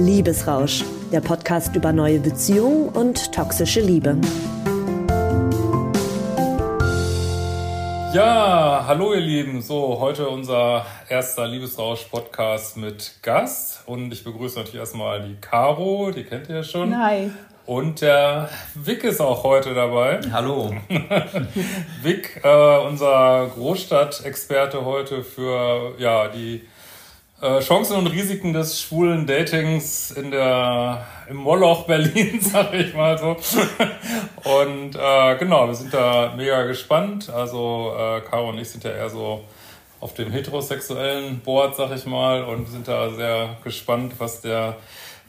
Liebesrausch, der Podcast über neue Beziehungen und toxische Liebe. Ja, hallo ihr Lieben. So, heute unser erster Liebesrausch-Podcast mit Gast. Und ich begrüße natürlich erstmal die Caro, die kennt ihr ja schon. Hi. Und der Vic ist auch heute dabei. Hallo. Vic, äh, unser Großstadtexperte heute für ja, die äh, Chancen und Risiken des schwulen Datings in der, im Moloch Berlin, sag ich mal so. Und äh, genau, wir sind da mega gespannt. Also äh, Caro und ich sind ja eher so auf dem heterosexuellen Board, sag ich mal, und sind da sehr gespannt, was der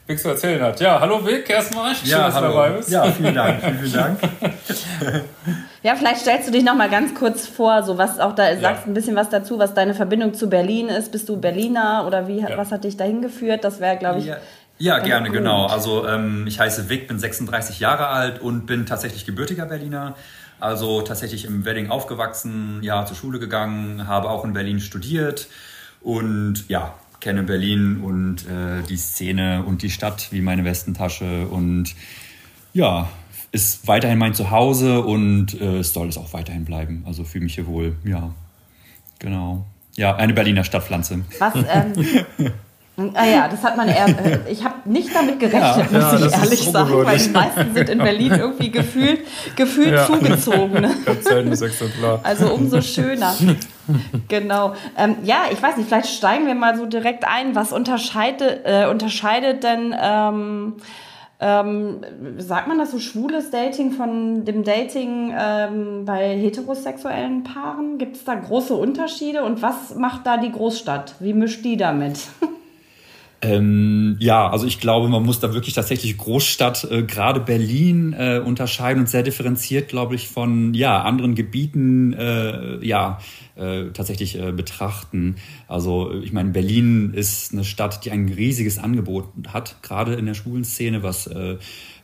Vic zu erzählen hat. Ja, hallo Vic, erstmal. Schön, ja, dass hallo. du dabei bist. Ja, vielen Dank, vielen, vielen Dank. ja, vielleicht stellst du dich noch mal ganz kurz vor, so was auch da, ja. sagst ein bisschen was dazu, was deine Verbindung zu Berlin ist. Bist du Berliner oder wie, ja. was hat dich dahin geführt? Das wäre, glaube ich. Ja. Ja, gerne, cool. genau. Also ähm, ich heiße Vic, bin 36 Jahre alt und bin tatsächlich gebürtiger Berliner. Also tatsächlich im Wedding aufgewachsen, ja, zur Schule gegangen, habe auch in Berlin studiert und ja, kenne Berlin und äh, die Szene und die Stadt wie meine Westentasche und ja, ist weiterhin mein Zuhause und äh, es soll es auch weiterhin bleiben. Also fühle mich hier wohl, ja, genau. Ja, eine Berliner Stadtpflanze. Was, ähm, Ah ja, das hat man eher. Äh, ich habe nicht damit gerechnet, ja, muss ja, ich ehrlich sagen, weil die meisten sind in Berlin irgendwie gefühlt, gefühlt ja. zugezogen. Ne? Ganz seltenes Exemplar. Also umso schöner. genau. Ähm, ja, ich weiß nicht, vielleicht steigen wir mal so direkt ein. Was unterscheidet, äh, unterscheidet denn, ähm, ähm, sagt man das so, schwules Dating von dem Dating ähm, bei heterosexuellen Paaren? Gibt es da große Unterschiede und was macht da die Großstadt? Wie mischt die damit? Ähm, ja, also ich glaube, man muss da wirklich tatsächlich Großstadt, äh, gerade Berlin, äh, unterscheiden und sehr differenziert, glaube ich, von ja anderen Gebieten, äh, ja äh, tatsächlich äh, betrachten. Also ich meine, Berlin ist eine Stadt, die ein riesiges Angebot hat, gerade in der schwulen Szene, was äh,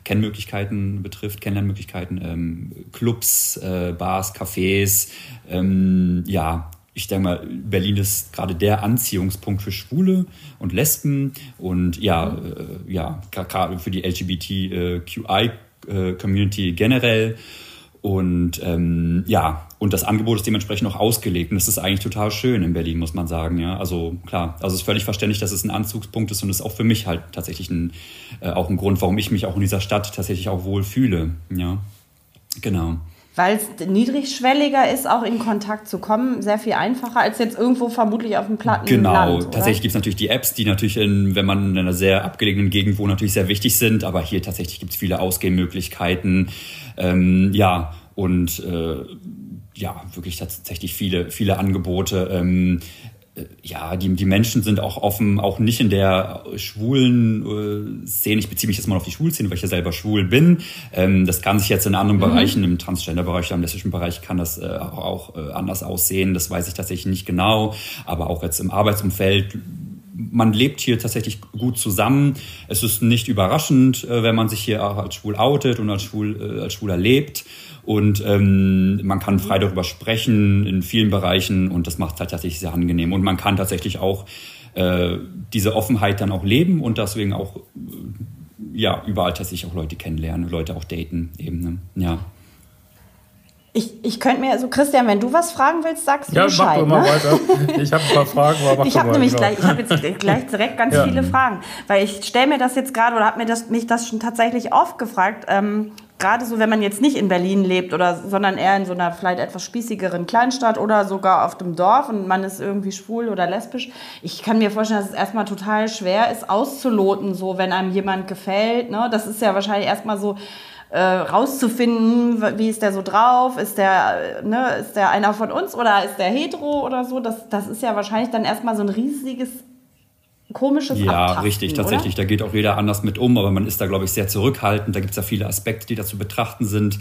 Kennmöglichkeiten betrifft, Kennenlernmöglichkeiten, ähm, Clubs, äh, Bars, Cafés, ähm, ja, ich denke mal, Berlin ist gerade der Anziehungspunkt für Schwule und Lesben und ja, äh, ja, gerade für die LGBTQI-Community äh, generell. Und ähm, ja, und das Angebot ist dementsprechend auch ausgelegt. Und das ist eigentlich total schön in Berlin, muss man sagen. Ja, also klar, also es ist völlig verständlich, dass es ein Anzugspunkt ist und es ist auch für mich halt tatsächlich ein, äh, auch ein Grund, warum ich mich auch in dieser Stadt tatsächlich auch wohl fühle. Ja, genau weil es niedrigschwelliger ist, auch in Kontakt zu kommen, sehr viel einfacher als jetzt irgendwo vermutlich auf dem platten genau. Land. Genau, tatsächlich gibt es natürlich die Apps, die natürlich, in, wenn man in einer sehr abgelegenen Gegend wohnt, natürlich sehr wichtig sind, aber hier tatsächlich gibt es viele Ausgehmöglichkeiten. Ähm, ja, und äh, ja, wirklich tatsächlich viele, viele Angebote. Ähm, äh, ja, die, die Menschen sind auch offen, auch nicht in der schwulen äh, Szene. Ich beziehe mich jetzt mal auf die Schwulszene, weil ich ja selber schwul bin. Ähm, das kann sich jetzt in anderen mhm. Bereichen, im Transgender-Bereich im lesbischen Bereich, kann das äh, auch äh, anders aussehen. Das weiß ich tatsächlich nicht genau. Aber auch jetzt im Arbeitsumfeld man lebt hier tatsächlich gut zusammen. Es ist nicht überraschend, äh, wenn man sich hier auch als schwul outet und als, schwul, äh, als schwuler lebt. Und ähm, man kann frei darüber sprechen in vielen Bereichen und das macht es halt tatsächlich sehr angenehm. Und man kann tatsächlich auch äh, diese Offenheit dann auch leben und deswegen auch äh, ja überall tatsächlich auch Leute kennenlernen, Leute auch daten eben. Ne? Ja. Ich, ich könnte mir, also Christian, wenn du was fragen willst, sagst du ja, Bescheid. Ja, mach ne? weiter. Ich habe ein paar Fragen, aber mach Ich habe nämlich genau. gleich, ich habe jetzt gleich direkt ganz ja. viele Fragen, weil ich stelle mir das jetzt gerade oder habe mir das, mich das schon tatsächlich oft gefragt. Ähm, gerade so, wenn man jetzt nicht in Berlin lebt oder, sondern eher in so einer vielleicht etwas spießigeren Kleinstadt oder sogar auf dem Dorf und man ist irgendwie schwul oder lesbisch. Ich kann mir vorstellen, dass es erstmal total schwer ist, auszuloten, so, wenn einem jemand gefällt. Ne? Das ist ja wahrscheinlich erstmal so, äh, rauszufinden, wie ist der so drauf, ist der, ne, ist der einer von uns oder ist der hetero oder so, das, das ist ja wahrscheinlich dann erstmal so ein riesiges komisches Ja, Abtasten, richtig, tatsächlich. Oder? Da geht auch jeder anders mit um, aber man ist da, glaube ich, sehr zurückhaltend. Da gibt es ja viele Aspekte, die dazu betrachten sind.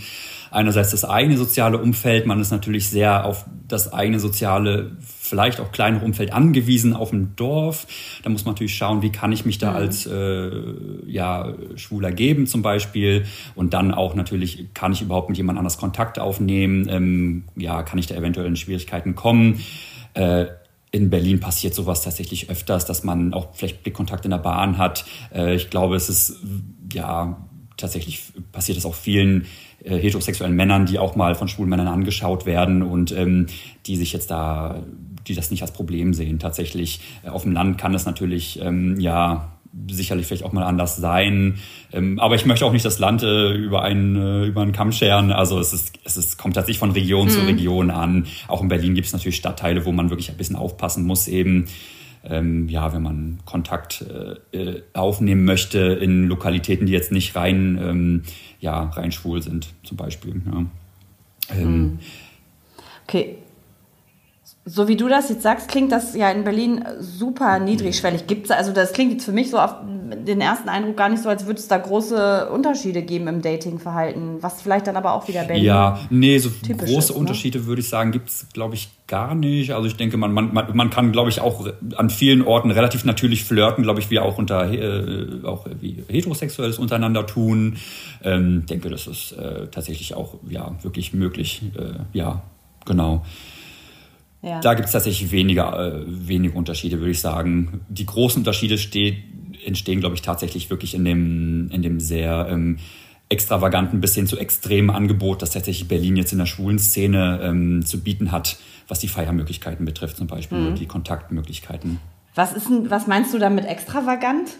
Einerseits das eigene soziale Umfeld. Man ist natürlich sehr auf das eigene soziale, vielleicht auch kleinere Umfeld angewiesen, auf dem Dorf. Da muss man natürlich schauen, wie kann ich mich da mhm. als äh, ja, Schwuler geben zum Beispiel. Und dann auch natürlich, kann ich überhaupt mit jemand anders Kontakt aufnehmen? Ähm, ja, kann ich da eventuell in Schwierigkeiten kommen? Äh, in Berlin passiert sowas tatsächlich öfters, dass man auch vielleicht Blickkontakt in der Bahn hat. Äh, ich glaube, es ist ja tatsächlich passiert es auch vielen äh, heterosexuellen Männern, die auch mal von schwulen Männern angeschaut werden und ähm, die sich jetzt da, die das nicht als Problem sehen. Tatsächlich äh, auf dem Land kann es natürlich ähm, ja sicherlich vielleicht auch mal anders sein. Ähm, aber ich möchte auch nicht das Land äh, über, einen, äh, über einen Kamm scheren. Also es, ist, es ist, kommt tatsächlich von Region mhm. zu Region an. Auch in Berlin gibt es natürlich Stadtteile, wo man wirklich ein bisschen aufpassen muss eben. Ähm, ja, wenn man Kontakt äh, äh aufnehmen möchte in Lokalitäten, die jetzt nicht rein, ähm, ja, rein schwul sind, zum Beispiel. Ja. Ähm, mhm. okay, so wie du das jetzt sagst, klingt das ja in Berlin super niedrigschwellig. Gibt's also das klingt jetzt für mich so auf den ersten Eindruck gar nicht so, als würde es da große Unterschiede geben im Datingverhalten, was vielleicht dann aber auch wieder Berlin. Ja, nee, so große ist, ne? Unterschiede würde ich sagen, gibt es, glaube ich, gar nicht. Also ich denke, man, man, man kann, glaube ich, auch an vielen Orten relativ natürlich flirten, glaube ich, wie auch unter äh, auch wie heterosexuelles untereinander tun. Ähm, denke, das ist äh, tatsächlich auch ja wirklich möglich. Äh, ja, genau. Ja. Da gibt es tatsächlich weniger, äh, wenige Unterschiede, würde ich sagen. Die großen Unterschiede steht, entstehen, glaube ich, tatsächlich wirklich in dem, in dem sehr ähm, extravaganten bis hin zu extremen Angebot, das tatsächlich Berlin jetzt in der schwulen Szene ähm, zu bieten hat, was die Feiermöglichkeiten betrifft, zum Beispiel, mhm. die Kontaktmöglichkeiten. Was, ist denn, was meinst du damit extravagant?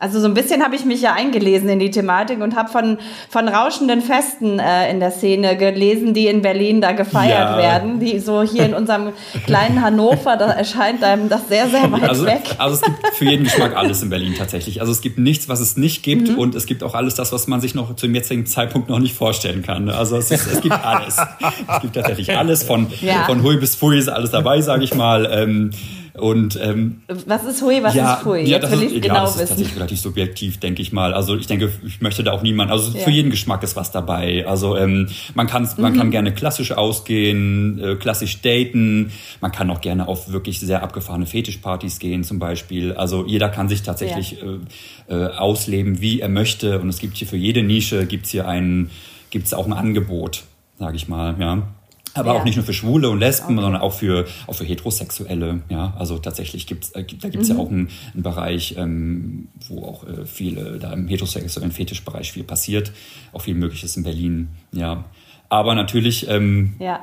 Also so ein bisschen habe ich mich ja eingelesen in die Thematik und habe von, von rauschenden Festen äh, in der Szene gelesen, die in Berlin da gefeiert ja. werden. Die so hier in unserem kleinen Hannover, da erscheint einem das sehr, sehr weit also, weg. Also es gibt für jeden Geschmack alles in Berlin tatsächlich. Also es gibt nichts, was es nicht gibt mhm. und es gibt auch alles das, was man sich noch zu dem jetzigen Zeitpunkt noch nicht vorstellen kann. Also es, ist, es gibt alles. es gibt tatsächlich alles, von, ja. von Hui bis Pfui ist alles dabei, sage ich mal. Ähm, und, ähm, was ist Hui, was ja, ist Pfui? Ja, das, ist, genau ja, das ist tatsächlich relativ subjektiv, denke ich mal. Also ich denke, ich möchte da auch niemand, also ja. für jeden Geschmack ist was dabei. Also ähm, man, kann, man mhm. kann gerne klassisch ausgehen, äh, klassisch daten, man kann auch gerne auf wirklich sehr abgefahrene Fetischpartys gehen zum Beispiel. Also jeder kann sich tatsächlich äh, äh, ausleben, wie er möchte. Und es gibt hier für jede Nische, gibt's hier ein, gibt's auch ein Angebot, sage ich mal, ja. Aber ja. auch nicht nur für Schwule und Lesben, okay. sondern auch für, auch für Heterosexuelle. Ja, also tatsächlich gibt's, äh, da gibt's mhm. ja auch einen, einen Bereich, ähm, wo auch äh, viele, da im heterosexuellen Fetischbereich viel passiert. Auch viel Mögliches in Berlin. Ja. Aber natürlich, ähm, ja.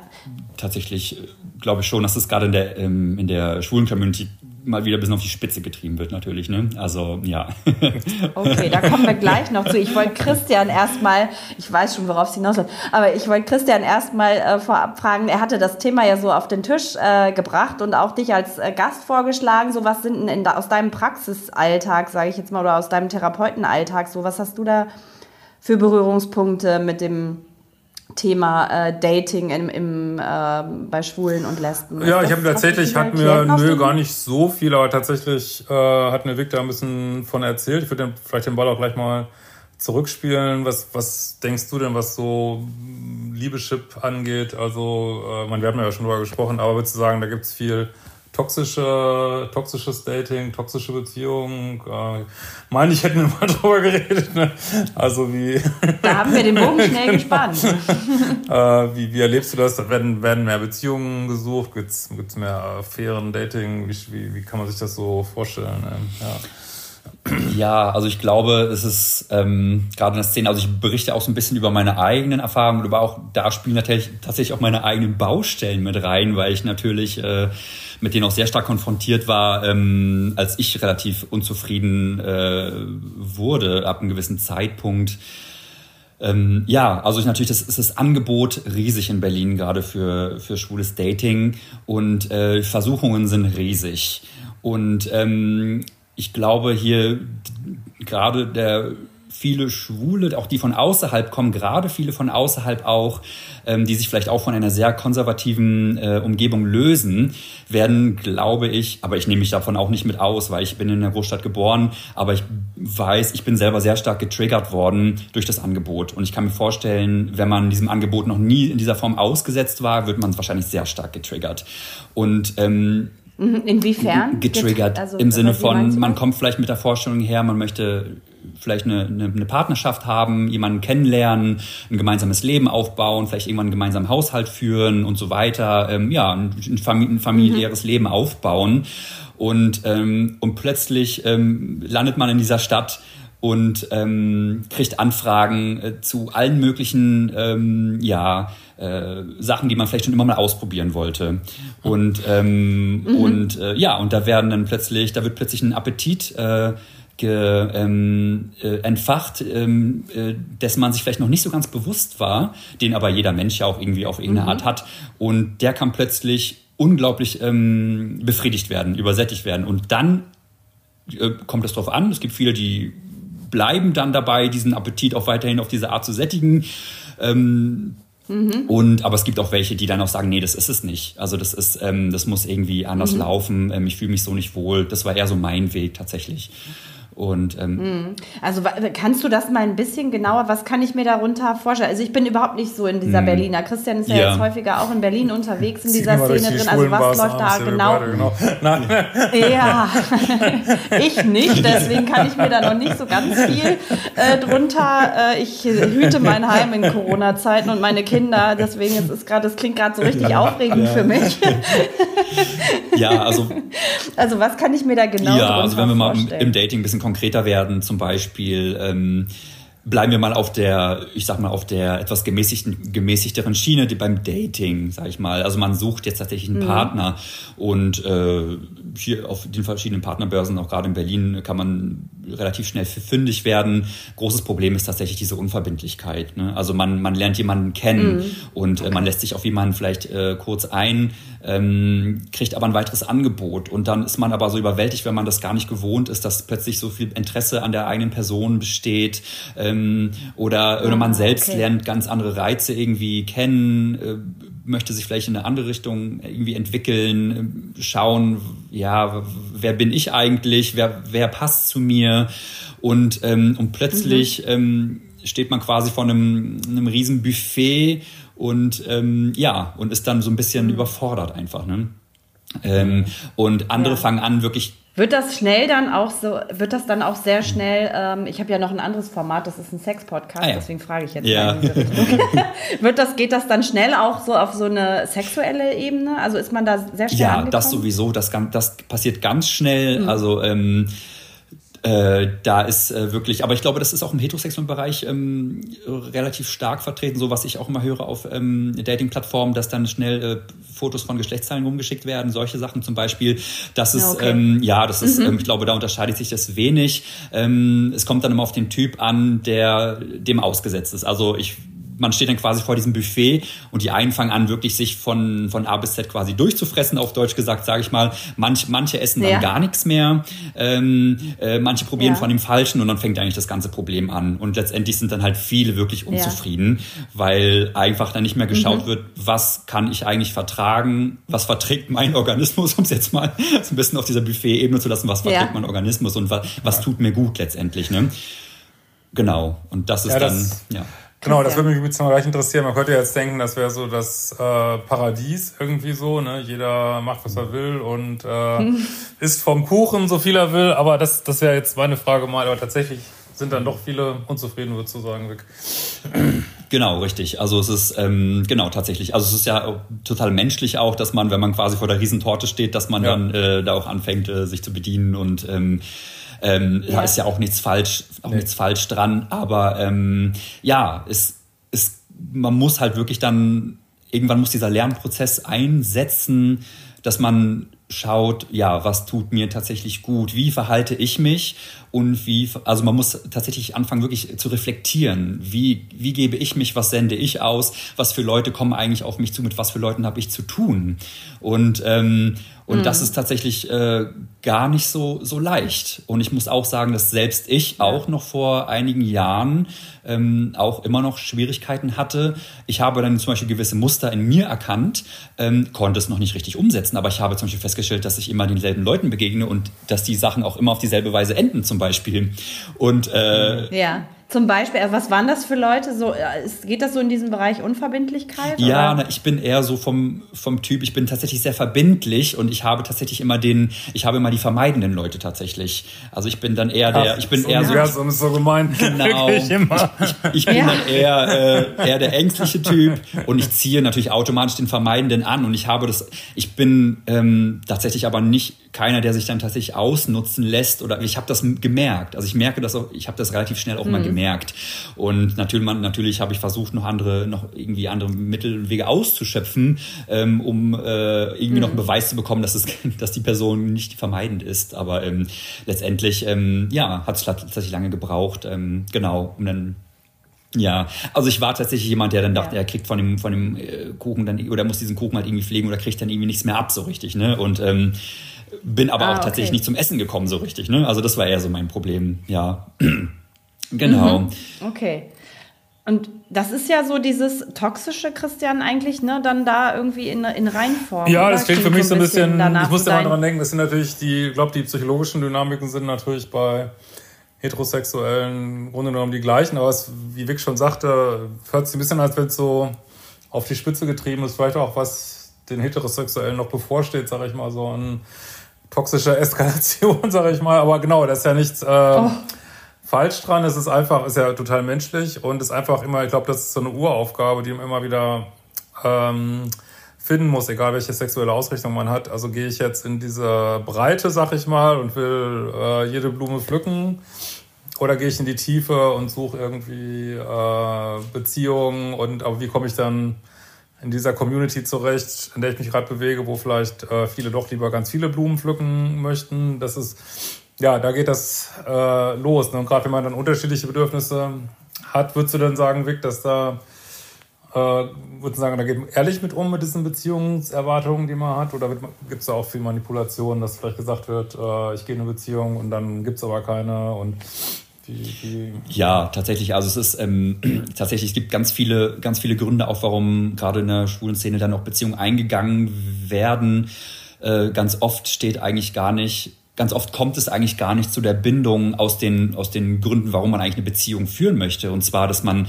tatsächlich äh, glaube ich schon, dass es gerade in der, ähm, in der schwulen Community mal wieder ein bisschen auf die Spitze getrieben wird, natürlich. Ne? Also, ja. Okay, da kommen wir gleich noch zu. Ich wollte Christian erstmal, ich weiß schon, worauf es hinausläuft, aber ich wollte Christian erstmal äh, vorab fragen, er hatte das Thema ja so auf den Tisch äh, gebracht und auch dich als äh, Gast vorgeschlagen. So, was sind denn in, aus deinem Praxisalltag, sage ich jetzt mal, oder aus deinem Therapeutenalltag, so, was hast du da für Berührungspunkte mit dem Thema äh, Dating im, im, äh, bei Schwulen und Lesben. Ja, ich habe tatsächlich, hat mir, nö, gar nicht so viel, aber tatsächlich äh, hat mir Victor ein bisschen von erzählt. Ich würde vielleicht den Ball auch gleich mal zurückspielen. Was, was denkst du denn, was so Liebeschip angeht? Also, äh, man, wir haben ja schon drüber gesprochen, aber würdest du sagen, da gibt's viel toxische, toxisches Dating, toxische Beziehungen. Äh, meine ich, hätten wir mal drüber geredet. Ne? Also wie. Da haben wir den Bogen schnell gespannt. äh, wie, wie erlebst du das? Werden, werden mehr Beziehungen gesucht? Gibt es mehr fairen Dating? Wie, wie, wie kann man sich das so vorstellen? Ähm, ja. Ja, also ich glaube, es ist ähm, gerade in der Szene, also ich berichte auch so ein bisschen über meine eigenen Erfahrungen, aber auch da spielen natürlich tatsächlich auch meine eigenen Baustellen mit rein, weil ich natürlich äh, mit denen auch sehr stark konfrontiert war, ähm, als ich relativ unzufrieden äh, wurde ab einem gewissen Zeitpunkt. Ähm, ja, also ich natürlich, das ist das Angebot riesig in Berlin, gerade für, für schwules Dating und äh, Versuchungen sind riesig. Und ähm, ich glaube hier gerade der viele Schwule, auch die von außerhalb kommen, gerade viele von außerhalb auch, ähm, die sich vielleicht auch von einer sehr konservativen äh, Umgebung lösen, werden, glaube ich, aber ich nehme mich davon auch nicht mit aus, weil ich bin in der Großstadt geboren, aber ich weiß, ich bin selber sehr stark getriggert worden durch das Angebot. Und ich kann mir vorstellen, wenn man diesem Angebot noch nie in dieser Form ausgesetzt war, wird man wahrscheinlich sehr stark getriggert. Und ähm, inwiefern? Getriggert. Also, Im Sinne von, man kommt vielleicht mit der Vorstellung her, man möchte vielleicht eine, eine, eine Partnerschaft haben, jemanden kennenlernen, ein gemeinsames Leben aufbauen, vielleicht irgendwann einen gemeinsamen Haushalt führen und so weiter, ähm, ja, ein, ein familiäres mhm. Leben aufbauen. Und, ähm, und plötzlich ähm, landet man in dieser Stadt und ähm, kriegt Anfragen äh, zu allen möglichen ähm, ja, äh, Sachen, die man vielleicht schon immer mal ausprobieren wollte. Und, ähm, mhm. und äh, ja, und da werden dann plötzlich, da wird plötzlich ein Appetit äh, ge, ähm, äh, entfacht, ähm, äh, dessen man sich vielleicht noch nicht so ganz bewusst war, den aber jeder Mensch ja auch irgendwie auf irgendeine mhm. Art hat. Und der kann plötzlich unglaublich ähm, befriedigt werden, übersättigt werden. Und dann äh, kommt es drauf an. Es gibt viele, die bleiben dann dabei, diesen Appetit auch weiterhin auf diese Art zu sättigen. Ähm, mhm. Und aber es gibt auch welche, die dann auch sagen, nee, das ist es nicht. Also das ist, ähm, das muss irgendwie anders mhm. laufen. Ähm, ich fühle mich so nicht wohl. Das war eher so mein Weg tatsächlich. Und, ähm, hm. also kannst du das mal ein bisschen genauer, was kann ich mir darunter vorstellen? Also ich bin überhaupt nicht so in dieser hm. Berliner. Christian ist ja, ja, jetzt häufiger auch in Berlin unterwegs in dieser Szene drin. Also was läuft da genau? genau. Ja, ich nicht, deswegen kann ich mir da noch nicht so ganz viel äh, drunter. Äh, ich hüte mein Heim in Corona-Zeiten und meine Kinder, deswegen ist es gerade, das klingt gerade so richtig aufregend ja. für mich. ja, also also was kann ich mir da genau Ja, also wenn wir mal im Dating ein bisschen konkreter werden, zum Beispiel ähm, bleiben wir mal auf der, ich sag mal, auf der etwas gemäßigten, gemäßigteren Schiene die beim Dating, sag ich mal. Also man sucht jetzt tatsächlich einen mhm. Partner und äh, hier auf den verschiedenen Partnerbörsen, auch gerade in Berlin, kann man relativ schnell fündig werden. Großes Problem ist tatsächlich diese Unverbindlichkeit. Ne? Also man, man lernt jemanden kennen mhm. und äh, man lässt sich auf jemanden vielleicht äh, kurz ein, ähm, kriegt aber ein weiteres Angebot und dann ist man aber so überwältigt, wenn man das gar nicht gewohnt ist, dass plötzlich so viel Interesse an der eigenen Person besteht ähm, oder, oder man ah, selbst okay. lernt ganz andere Reize irgendwie kennen, äh, möchte sich vielleicht in eine andere Richtung irgendwie entwickeln, äh, schauen, ja, wer bin ich eigentlich, wer, wer passt zu mir und, ähm, und plötzlich mhm. ähm, steht man quasi vor einem, einem riesen Buffet und ähm, ja, und ist dann so ein bisschen mhm. überfordert einfach. Ne? Ähm, und andere ja. fangen an, wirklich wird das schnell dann auch so, wird das dann auch sehr schnell, ähm, ich habe ja noch ein anderes Format, das ist ein Sex-Podcast, ah, ja. deswegen frage ich jetzt ja. wird das, geht das dann schnell auch so auf so eine sexuelle Ebene? Also ist man da sehr schnell Ja, angekommen? das sowieso, das, das passiert ganz schnell. Mhm. Also ähm, äh, da ist äh, wirklich, aber ich glaube, das ist auch im heterosexuellen Bereich ähm, relativ stark vertreten, so was ich auch immer höre auf ähm, Dating-Plattformen, dass dann schnell äh, Fotos von Geschlechtsteilen rumgeschickt werden, solche Sachen zum Beispiel. Das ist, ja, okay. ähm, ja das ist, mhm. ähm, ich glaube, da unterscheidet sich das wenig. Ähm, es kommt dann immer auf den Typ an, der dem ausgesetzt ist. Also ich man steht dann quasi vor diesem Buffet und die einen fangen an, wirklich sich von, von A bis Z quasi durchzufressen, auf Deutsch gesagt, sage ich mal. Manch, manche essen dann ja. gar nichts mehr, ähm, äh, manche probieren ja. von dem Falschen und dann fängt eigentlich das ganze Problem an. Und letztendlich sind dann halt viele wirklich unzufrieden, ja. weil einfach dann nicht mehr geschaut mhm. wird, was kann ich eigentlich vertragen, was verträgt mein Organismus, um es jetzt mal so ein bisschen auf dieser Buffet-Ebene zu lassen, was verträgt mein Organismus und was, was tut mir gut letztendlich. Ne? Genau, und das ist dann, das ja. Genau, das würde mich jetzt noch gleich interessieren. Man könnte jetzt denken, das wäre so das äh, Paradies irgendwie so. Ne? Jeder macht, was er will und äh, isst vom Kuchen, so viel er will. Aber das, das wäre jetzt meine Frage mal. Aber tatsächlich sind dann doch viele unzufrieden, würdest du sagen, Vic. Genau, richtig. Also es ist ähm, genau tatsächlich. Also es ist ja total menschlich auch, dass man, wenn man quasi vor der Riesentorte steht, dass man ja. dann äh, da auch anfängt, äh, sich zu bedienen und ähm, ähm, ja. Da ist ja auch nichts falsch, auch nee. nichts falsch dran. Aber ähm, ja, es, es, man muss halt wirklich dann, irgendwann muss dieser Lernprozess einsetzen, dass man schaut, ja, was tut mir tatsächlich gut, wie verhalte ich mich und wie, also man muss tatsächlich anfangen, wirklich zu reflektieren, wie, wie gebe ich mich, was sende ich aus, was für Leute kommen eigentlich auf mich zu, mit was für Leuten habe ich zu tun und ähm, und mhm. das ist tatsächlich äh, gar nicht so, so leicht. Und ich muss auch sagen, dass selbst ich auch noch vor einigen Jahren ähm, auch immer noch Schwierigkeiten hatte. Ich habe dann zum Beispiel gewisse Muster in mir erkannt, ähm, konnte es noch nicht richtig umsetzen, aber ich habe zum Beispiel festgestellt, dass ich immer denselben Leuten begegne und dass die Sachen auch immer auf dieselbe Weise enden zum Beispiel. Und äh, ja Zum Beispiel, äh, was waren das für Leute? So, äh, geht das so in diesen Bereich Unverbindlichkeit? Ja, na, ich bin eher so vom, vom Typ, ich bin tatsächlich sehr verbindlich und ich habe tatsächlich immer den, ich habe immer die vermeidenden Leute tatsächlich. Also ich bin dann eher der, Ach, ich bin eher so. ist so gemein. Genau. Ich, ich, ich, bin ja. dann eher, äh, eher der ängstliche Typ und ich ziehe natürlich automatisch den Vermeidenden an und ich habe das, ich bin ähm, tatsächlich aber nicht keiner, der sich dann tatsächlich ausnutzen lässt oder ich habe das gemerkt. Also ich merke das auch, ich habe das relativ schnell auch mhm. mal gemerkt. Und natürlich, man, natürlich habe ich versucht, noch andere, noch irgendwie andere Mittelwege auszuschöpfen, ähm, um äh, irgendwie mhm. noch einen Beweis zu bekommen, dass es, dass die Person nicht vermeidend ist. Aber ähm, letztendlich, ähm, ja, hat es tatsächlich lange gebraucht, ähm, genau, um dann ja, also ich war tatsächlich jemand, der dann dachte, ja. er kriegt von dem, von dem äh, Kuchen dann, oder muss diesen Kuchen halt irgendwie pflegen oder kriegt dann irgendwie nichts mehr ab, so richtig, ne? Und ähm, bin aber ah, auch tatsächlich okay. nicht zum Essen gekommen, so richtig. Ne? Also das war eher so mein Problem, ja. genau. Mhm. Okay. Und das ist ja so dieses toxische Christian eigentlich, ne, dann da irgendwie in, in Reinform. Ja, das klingt für mich so ein bisschen, bisschen ich musste mal dran denken, das sind natürlich die, ich glaube, die psychologischen Dynamiken sind natürlich bei Heterosexuellen im Grunde genommen die gleichen, aber es, wie Vic schon sagte, hört sich ein bisschen, als wenn es so auf die Spitze getrieben ist, vielleicht auch was den Heterosexuellen noch bevorsteht, sage ich mal, so ein toxische Eskalation, sage ich mal. Aber genau, das ist ja nichts äh, oh. falsch dran. Es ist einfach, ist ja total menschlich und ist einfach immer, ich glaube, das ist so eine Uraufgabe, die man immer wieder ähm, finden muss, egal welche sexuelle Ausrichtung man hat. Also gehe ich jetzt in diese Breite, sag ich mal, und will äh, jede Blume pflücken. Oder gehe ich in die Tiefe und suche irgendwie äh, Beziehungen und aber wie komme ich dann in dieser Community zurecht, in der ich mich gerade bewege, wo vielleicht äh, viele doch lieber ganz viele Blumen pflücken möchten. Das ist, ja, da geht das äh, los. Ne? Und gerade wenn man dann unterschiedliche Bedürfnisse hat, würdest du dann sagen, Vic, dass da, äh, würdest du sagen, da geht man ehrlich mit um mit diesen Beziehungserwartungen, die man hat? Oder gibt es da auch viel Manipulation, dass vielleicht gesagt wird, äh, ich gehe in eine Beziehung und dann gibt es aber keine und die, die ja, tatsächlich. Also es ist ähm, tatsächlich, es gibt ganz viele, ganz viele Gründe auch, warum gerade in der schwulen Szene dann auch Beziehungen eingegangen werden. Äh, ganz oft steht eigentlich gar nicht ganz oft kommt es eigentlich gar nicht zu der Bindung aus den, aus den Gründen, warum man eigentlich eine Beziehung führen möchte. Und zwar, dass man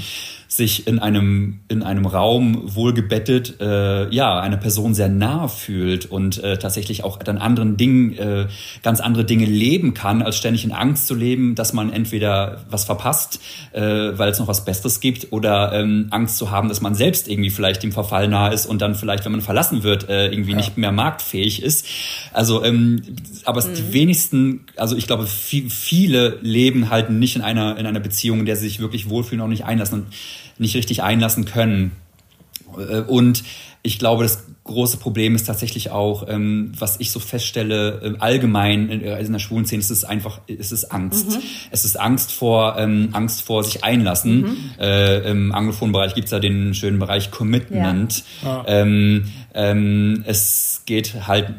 sich in einem, in einem Raum wohlgebettet, äh, ja, einer Person sehr nah fühlt und äh, tatsächlich auch dann anderen Dingen, äh, ganz andere Dinge leben kann, als ständig in Angst zu leben, dass man entweder was verpasst, äh, weil es noch was Besseres gibt, oder ähm, Angst zu haben, dass man selbst irgendwie vielleicht dem Verfall nahe ist und dann vielleicht, wenn man verlassen wird, äh, irgendwie ja. nicht mehr marktfähig ist. Also, ähm, aber mhm. die wenigsten, also ich glaube, viel, viele leben halt nicht in einer, in einer Beziehung, in der sie sich wirklich wohlfühlen und nicht einlassen. Und nicht richtig einlassen können. Äh, und ich glaube, das große Problem ist tatsächlich auch, ähm, was ich so feststelle, äh, allgemein in, in der schwulen Szene, ist es einfach, ist es Angst. Mhm. Es ist Angst vor, ähm, Angst vor sich einlassen. Mhm. Äh, Im anglophonen Bereich gibt es ja den schönen Bereich Commitment. Ja. Ähm, ähm, es geht halt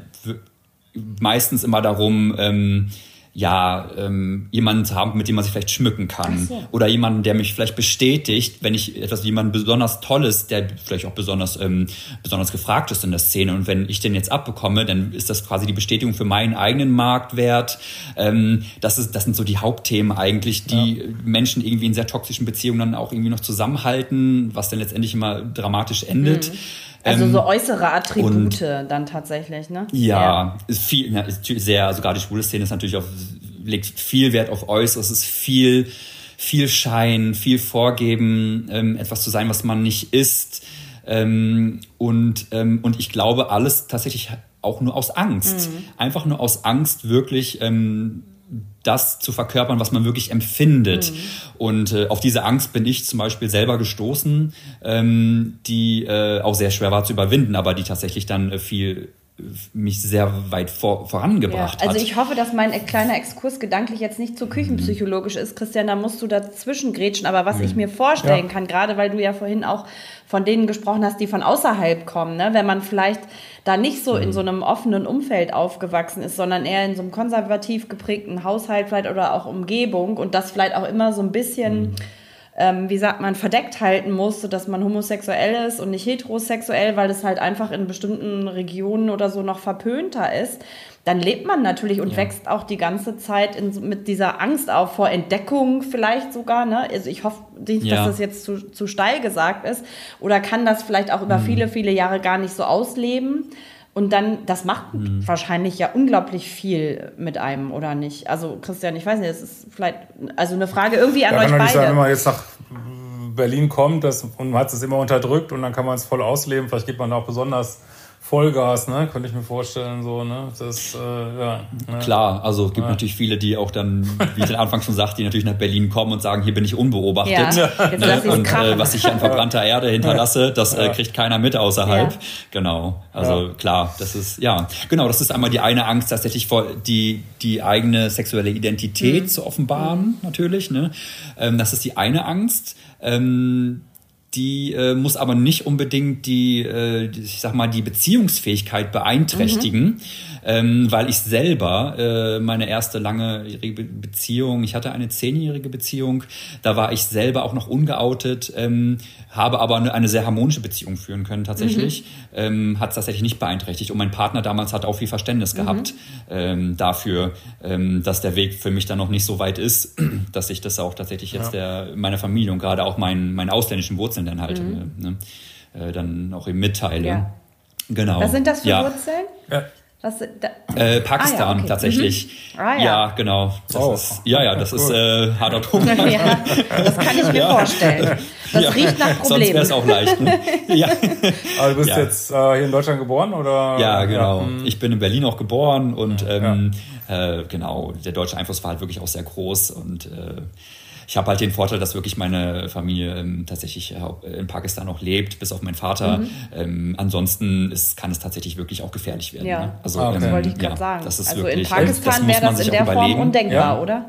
meistens immer darum, ähm, ja, ähm, jemanden zu haben, mit dem man sich vielleicht schmücken kann. So. Oder jemanden, der mich vielleicht bestätigt, wenn ich etwas jemanden besonders Tolles, der vielleicht auch besonders, ähm, besonders gefragt ist in der Szene. Und wenn ich den jetzt abbekomme, dann ist das quasi die Bestätigung für meinen eigenen Marktwert. Ähm, das, ist, das sind so die Hauptthemen eigentlich, die ja. Menschen irgendwie in sehr toxischen Beziehungen dann auch irgendwie noch zusammenhalten, was dann letztendlich immer dramatisch endet. Mhm. Also so ähm, äußere Attribute dann tatsächlich, ne? Ja, ja. ist viel, ja, ist sehr, also gerade die schwule Szene ist natürlich auf, legt viel Wert auf Äußeres, es ist viel, viel Schein, viel Vorgeben, ähm, etwas zu sein, was man nicht ist. Ähm, und, ähm, und ich glaube, alles tatsächlich auch nur aus Angst. Mhm. Einfach nur aus Angst, wirklich ähm, das zu verkörpern, was man wirklich empfindet. Mhm. Und äh, auf diese Angst bin ich zum Beispiel selber gestoßen, ähm, die äh, auch sehr schwer war zu überwinden, aber die tatsächlich dann äh, viel mich sehr weit vor, vorangebracht ja, also hat. Also ich hoffe, dass mein kleiner Exkurs gedanklich jetzt nicht zu küchenpsychologisch ist, Christian, da musst du dazwischen grätschen. Aber was mhm. ich mir vorstellen ja. kann, gerade weil du ja vorhin auch von denen gesprochen hast, die von außerhalb kommen, ne? wenn man vielleicht da nicht so mhm. in so einem offenen Umfeld aufgewachsen ist, sondern eher in so einem konservativ geprägten Haushalt vielleicht oder auch Umgebung und das vielleicht auch immer so ein bisschen... Mhm ähm, wie sagt man, verdeckt halten muss, dass man homosexuell ist und nicht heterosexuell, weil es halt einfach in bestimmten Regionen oder so noch verpönter ist, dann lebt man natürlich und ja. wächst auch die ganze Zeit in, mit dieser Angst auf vor Entdeckung vielleicht sogar. Ne? Also ich hoffe nicht, ja. dass das jetzt zu, zu steil gesagt ist oder kann das vielleicht auch über mhm. viele, viele Jahre gar nicht so ausleben. Und dann, das macht mhm. wahrscheinlich ja unglaublich viel mit einem, oder nicht? Also, Christian, ich weiß nicht, das ist vielleicht, also eine Frage irgendwie an ja, euch beide. Nicht sagen, wenn man jetzt nach Berlin kommt das, und man hat es immer unterdrückt und dann kann man es voll ausleben, vielleicht gibt man auch besonders Vollgas, ne? Könnte ich mir vorstellen, so, ne? Das, äh, ja. Ne? Klar, also es gibt ja. natürlich viele, die auch dann, wie ich den Anfang schon sagte, die natürlich nach Berlin kommen und sagen, hier bin ich unbeobachtet. Ja. Ne? Und äh, was ich an verbrannter Erde hinterlasse, das äh, kriegt keiner mit außerhalb. Ja. Genau. Also klar, das ist, ja, genau, das ist einmal die eine Angst, tatsächlich vor die, die eigene sexuelle Identität mhm. zu offenbaren, natürlich. Ne? Ähm, das ist die eine Angst. Ähm, die äh, muss aber nicht unbedingt die, äh, ich sag mal, die Beziehungsfähigkeit beeinträchtigen, mhm. Ähm, weil ich selber äh, meine erste langjährige Beziehung, ich hatte eine zehnjährige Beziehung, da war ich selber auch noch ungeoutet, ähm, habe aber eine, eine, sehr harmonische Beziehung führen können tatsächlich, mhm. ähm, hat es tatsächlich nicht beeinträchtigt und mein Partner damals hat auch viel Verständnis mhm. gehabt ähm, dafür, ähm, dass der Weg für mich dann noch nicht so weit ist, dass ich das auch tatsächlich jetzt ja. der meiner Familie und gerade auch meinen, meinen ausländischen Wurzeln Wurzeln dann halt mhm. ne, äh, dann auch eben mitteile. Ja. Genau. Was sind das für ja. Wurzeln? Ja. Was, äh, Pakistan ah, ja, okay. tatsächlich. Mhm. Ah, ja. ja, genau. Das oh. ist, ja, ja, das ist äh, harter Druck. ja, das kann ich mir vorstellen. Das riecht nach Problemen. Sonst wäre es auch leicht. Ne? ja. Aber du bist jetzt äh, hier in Deutschland geboren oder? Ja, genau. Mhm. Ich bin in Berlin auch geboren und ähm, äh, genau, der deutsche Einfluss war halt wirklich auch sehr groß und äh, ich habe halt den Vorteil, dass wirklich meine Familie ähm, tatsächlich äh, in Pakistan noch lebt, bis auf meinen Vater. Mhm. Ähm, ansonsten ist, kann es tatsächlich wirklich auch gefährlich werden. Ja, ne? also, ah, okay. ähm, wollte ich gerade ja, sagen. Das ist also wirklich, in Pakistan wäre das in der Form undenkbar, ja. oder?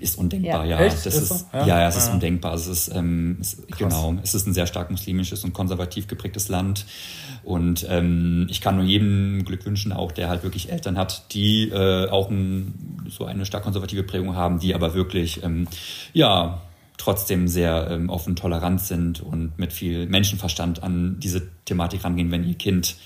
Ist undenkbar, ja. ja. Das ist, ist ja? ja, es ist undenkbar. Es ist, ähm, es, genau, es ist ein sehr stark muslimisches und konservativ geprägtes Land. Und ähm, ich kann nur jedem Glück wünschen, auch der halt wirklich Eltern hat, die äh, auch ein, so eine stark konservative Prägung haben, die aber wirklich, ähm, ja, trotzdem sehr ähm, offen tolerant sind und mit viel Menschenverstand an diese Thematik rangehen, wenn ihr Kind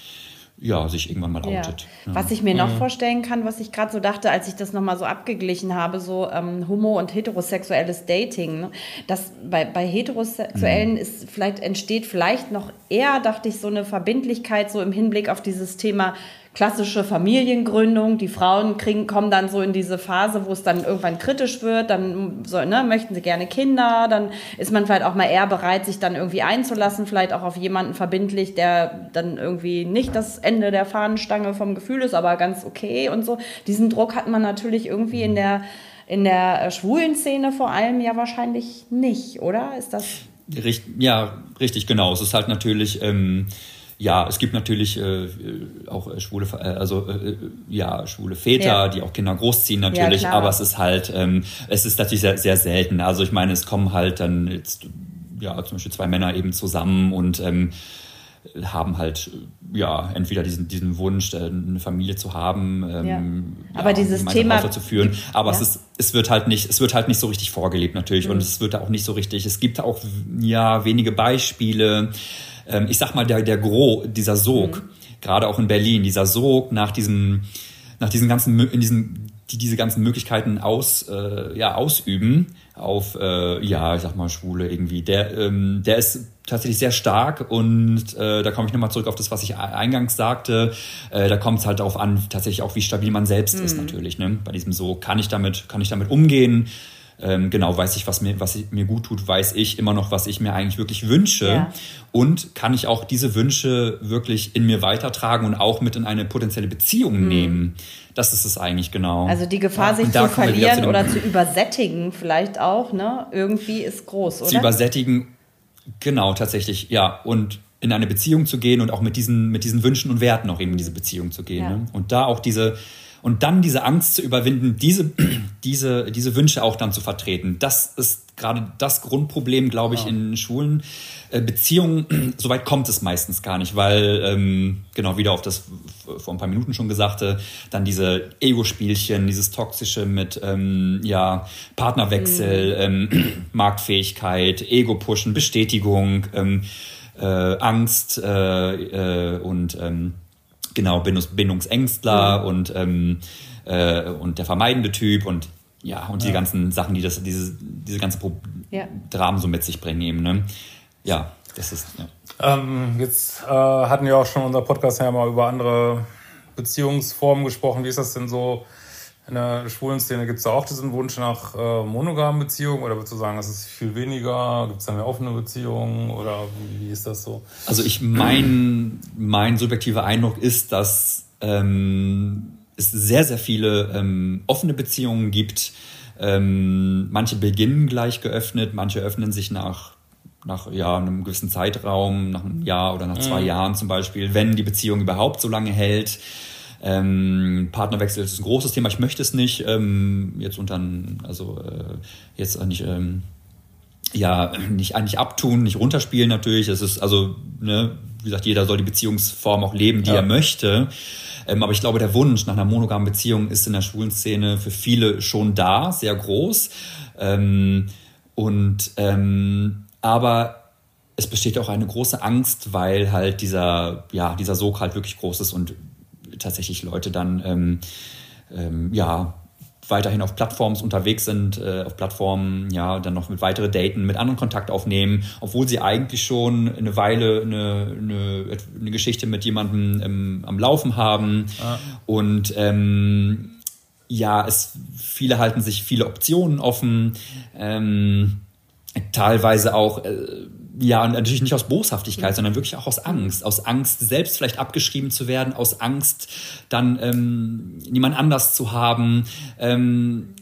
ja, sich irgendwann mal outet. Ja. Was ich mir noch vorstellen kann, was ich gerade so dachte, als ich das nochmal so abgeglichen habe, so ähm, homo- und heterosexuelles Dating, ne? dass bei, bei Heterosexuellen mhm. ist vielleicht entsteht vielleicht noch eher, dachte ich, so eine Verbindlichkeit so im Hinblick auf dieses Thema klassische Familiengründung. Die Frauen kriegen, kommen dann so in diese Phase, wo es dann irgendwann kritisch wird. Dann so, ne, möchten sie gerne Kinder. Dann ist man vielleicht auch mal eher bereit, sich dann irgendwie einzulassen, vielleicht auch auf jemanden verbindlich, der dann irgendwie nicht das Ende der Fahnenstange vom Gefühl ist, aber ganz okay und so. Diesen Druck hat man natürlich irgendwie in der in der schwulen Szene vor allem ja wahrscheinlich nicht, oder? Ist das? Ja, richtig, genau. Es ist halt natürlich. Ähm ja, es gibt natürlich äh, auch äh, schwule, äh, also äh, ja, schwule Väter, ja. die auch Kinder großziehen natürlich, ja, aber es ist halt, ähm, es ist natürlich sehr, sehr selten. Also ich meine, es kommen halt dann jetzt ja zum Beispiel zwei Männer eben zusammen und ähm, haben halt ja entweder diesen diesen Wunsch äh, eine Familie zu haben ähm, ja. aber ja, dieses Thema zu führen aber ja. es ist es wird halt nicht es wird halt nicht so richtig vorgelebt natürlich mhm. und es wird auch nicht so richtig es gibt auch ja wenige Beispiele ähm, ich sag mal, der, der Gros, dieser Sog, mhm. gerade auch in Berlin, dieser Sog nach diesem, nach diesen ganzen, in diesen, die diese ganzen Möglichkeiten aus, äh, ja, ausüben auf, äh, ja, ich sag mal, Schwule irgendwie, der, ähm, der ist tatsächlich sehr stark und äh, da komme ich nochmal zurück auf das, was ich eingangs sagte. Äh, da kommt es halt darauf an, tatsächlich auch, wie stabil man selbst mhm. ist natürlich. Ne? Bei diesem so, kann ich damit, kann ich damit umgehen? Ähm, genau weiß ich, was mir, was mir gut tut, weiß ich immer noch, was ich mir eigentlich wirklich wünsche. Ja. Und kann ich auch diese Wünsche wirklich in mir weitertragen und auch mit in eine potenzielle Beziehung mhm. nehmen. Das ist es eigentlich genau. Also die Gefahr, ja, sich zu verlieren zu oder zu übersättigen vielleicht auch, ne? Irgendwie ist groß, oder? Zu übersättigen, genau, tatsächlich, ja. Und in eine Beziehung zu gehen und auch mit diesen, mit diesen Wünschen und Werten auch eben in diese Beziehung zu gehen. Ja. Ne? Und da auch diese, Und dann diese Angst zu überwinden, diese, diese, diese Wünsche auch dann zu vertreten. Das ist gerade das Grundproblem, glaube ich, ja. in Schulen. Äh, Beziehungen, soweit kommt es meistens gar nicht, weil, ähm, genau, wieder auf das vor ein paar Minuten schon gesagte, dann diese Ego-Spielchen, dieses Toxische mit, ähm, ja, Partnerwechsel, mhm. ähm, Marktfähigkeit, Ego-Pushen, Bestätigung, ähm, äh, Angst äh, äh, und, ähm, genau, Bindungs Bindungsängstler mhm. und, ähm, äh, und der vermeidende Typ und ja, und ja. die ganzen Sachen, die das, diese, diese ganzen Pro ja. Dramen so mit sich bringen eben, ne? Ja, das ist, ja. Ähm, jetzt äh, hatten wir auch schon unser Podcast ja mal über andere Beziehungsformen gesprochen. Wie ist das denn so in der schwulen Szene? Gibt es da auch diesen Wunsch nach äh, monogamen Beziehungen oder würdest du sagen, das ist viel weniger? Gibt es da mehr offene Beziehungen oder wie, wie, ist das so? Also ich mein, mein subjektiver Eindruck ist, dass ähm, es sehr, sehr viele ähm, offene Beziehungen gibt. Ähm, manche beginnen gleich geöffnet, manche öffnen sich nach nach ja, einem gewissen Zeitraum, nach einem Jahr oder nach zwei mhm. Jahren zum Beispiel, wenn die Beziehung überhaupt so lange hält. Ähm, Partnerwechsel ist ein großes Thema. Ich möchte es nicht ähm, jetzt unter, also äh, jetzt nicht ähm, ja nicht eigentlich abtun, nicht runterspielen natürlich. Es ist also ne, wie gesagt, jeder soll die Beziehungsform auch leben, die ja. er möchte. Ähm, aber ich glaube, der Wunsch nach einer monogamen Beziehung ist in der schwulen Szene für viele schon da, sehr groß. Ähm, und ähm, aber es besteht auch eine große Angst, weil halt dieser, ja, dieser Sog halt wirklich groß ist und tatsächlich Leute dann, ähm, ähm, ja, weiterhin auf Plattformen unterwegs sind, äh, auf Plattformen, ja, dann noch mit weitere Daten, mit anderen Kontakt aufnehmen, obwohl sie eigentlich schon eine Weile eine, eine, eine Geschichte mit jemandem ähm, am Laufen haben. Ah. Und ähm, ja, es viele halten sich viele Optionen offen. Ähm, teilweise auch, äh, ja, natürlich nicht aus Boshaftigkeit, mhm. sondern wirklich auch aus Angst. Aus Angst, selbst vielleicht abgeschrieben zu werden, aus Angst, dann ähm, niemand anders zu haben. Ähm,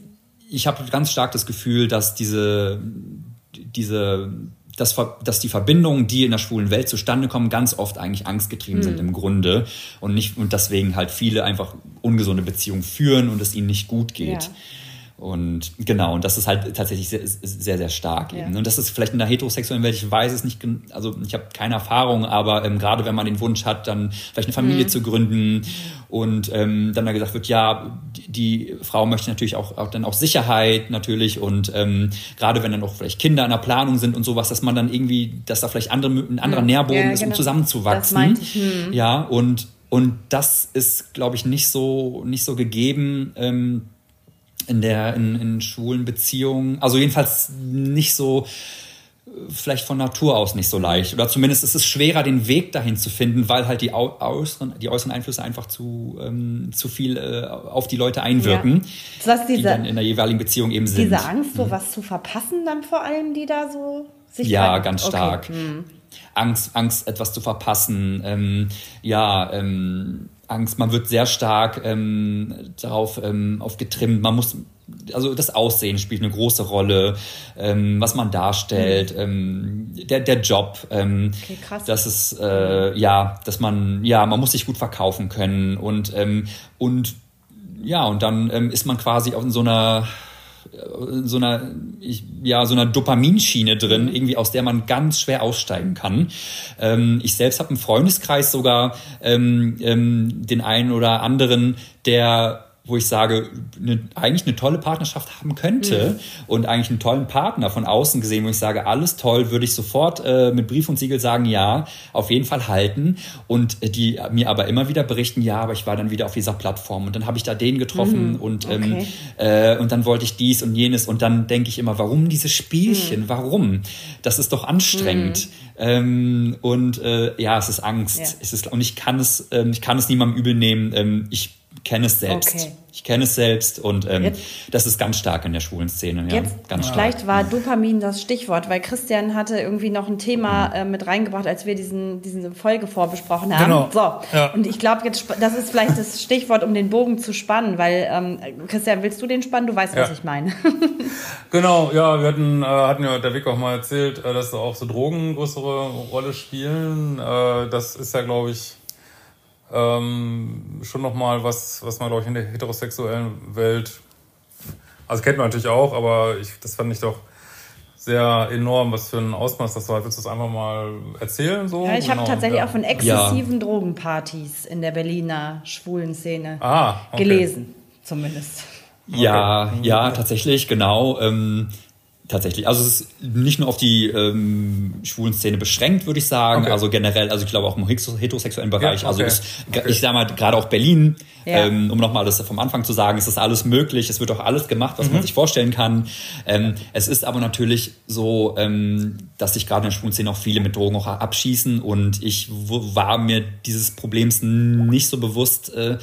ich habe ganz stark das Gefühl, dass diese, diese dass, dass die Verbindungen, die in der schwulen Welt zustande kommen, ganz oft eigentlich angstgetrieben mhm. sind im Grunde und nicht und deswegen halt viele einfach ungesunde Beziehungen führen und es ihnen nicht gut geht. Ja. Und genau, und das ist halt tatsächlich sehr, sehr, sehr stark. Ja. Eben. Und das ist vielleicht in der heterosexuellen Welt, ich weiß es nicht, also ich habe keine Erfahrung, aber ähm, gerade wenn man den Wunsch hat, dann vielleicht eine Familie mhm. zu gründen und ähm, dann da gesagt wird, ja, die, die Frau möchte natürlich auch, auch dann auch Sicherheit natürlich und ähm, gerade wenn dann auch vielleicht Kinder in der Planung sind und sowas, dass man dann irgendwie, dass da vielleicht andere, ein anderer mhm. Nährboden ja, ist, genau. um zusammenzuwachsen. Mhm. Ja, und und das ist, glaube ich, nicht so nicht so gegeben. Ähm, in der in, in schwulen Beziehungen, also jedenfalls nicht so vielleicht von Natur aus nicht so leicht oder zumindest ist es schwerer den Weg dahin zu finden, weil halt die äußeren die äußeren Einflüsse einfach zu ähm, zu viel äh, auf die Leute einwirken, ja. diese, die dann in der jeweiligen Beziehung eben sind. Diese Angst, so mhm. was zu verpassen, dann vor allem, die da so sich ja ganz stark. Okay. Mhm. Angst, Angst, etwas zu verpassen, ähm, ja, ähm, Angst, man wird sehr stark ähm, darauf ähm, auf getrimmt. Man muss, also das Aussehen spielt eine große Rolle, ähm, was man darstellt, mhm. der, der Job, ähm, okay, krass. das ist äh, ja, dass man, ja, man muss sich gut verkaufen können und ähm, und ja, und dann ähm, ist man quasi auf so einer so einer, ja, so einer Dopaminschiene drin, mhm. irgendwie aus der man ganz schwer aussteigen kann. Ähm, ich selbst habe einen Freundeskreis sogar, ähm, ähm, den einen oder anderen, der wo ich sage, eine, eigentlich eine tolle Partnerschaft haben könnte mhm. und eigentlich einen tollen Partner von außen gesehen, wo ich sage, alles toll, würde ich sofort äh, mit Brief und Siegel sagen, ja, auf jeden Fall halten. Und äh, die mir aber immer wieder berichten, ja, aber ich war dann wieder auf dieser Plattform und dann habe ich da den getroffen mhm. und, ähm, okay. äh, und dann wollte ich dies und jenes und dann denke ich immer, warum diese Spielchen? Mhm. Warum? Das ist doch anstrengend. Mhm. Ähm, und äh, ja, es ist Angst. Ja. Es ist, und ich kann es, ähm, ich kann es niemandem übel nehmen. Ähm, ich kenne es selbst. Okay. Ich kenne es selbst und ähm, das ist ganz stark in der schwulen Szene. Ja, jetzt, ganz stark. Vielleicht war Dopamin das Stichwort, weil Christian hatte irgendwie noch ein Thema mhm. äh, mit reingebracht, als wir diesen, diese Folge vorbesprochen haben. Genau. So, ja. und ich glaube, jetzt das ist vielleicht das Stichwort, um den Bogen zu spannen, weil ähm, Christian, willst du den spannen? Du weißt, ja. was ich meine. genau, ja, wir hatten, äh, hatten ja der Weg auch mal erzählt, äh, dass da auch so Drogen größere Rolle spielen. Äh, das ist ja, glaube ich, ähm, schon nochmal was, was man, glaube ich, in der heterosexuellen Welt, also kennt man natürlich auch, aber ich, das fand ich doch sehr enorm, was für ein Ausmaß das war. Willst du das einfach mal erzählen? So? Ja, ich genau. habe tatsächlich ja. auch von exzessiven ja. Drogenpartys in der Berliner schwulen Szene ah, okay. gelesen, zumindest. Ja, okay. ja, tatsächlich, genau. Ähm, tatsächlich. Also es ist nicht nur auf die ähm, schwulen Szene beschränkt, würde ich sagen. Okay. Also generell, also ich glaube auch im heterosexuellen Bereich. Ja, also okay. Also ist, okay. ich sage mal, gerade auch Berlin, ja. ähm, um nochmal das vom Anfang zu sagen, ist das alles möglich. Es wird auch alles gemacht, was mhm. man sich vorstellen kann. Ähm, es ist aber natürlich so, ähm, dass sich gerade in der schwulen Szene auch viele mit Drogen auch abschießen. Und ich war mir dieses Problems nicht so bewusst. Äh,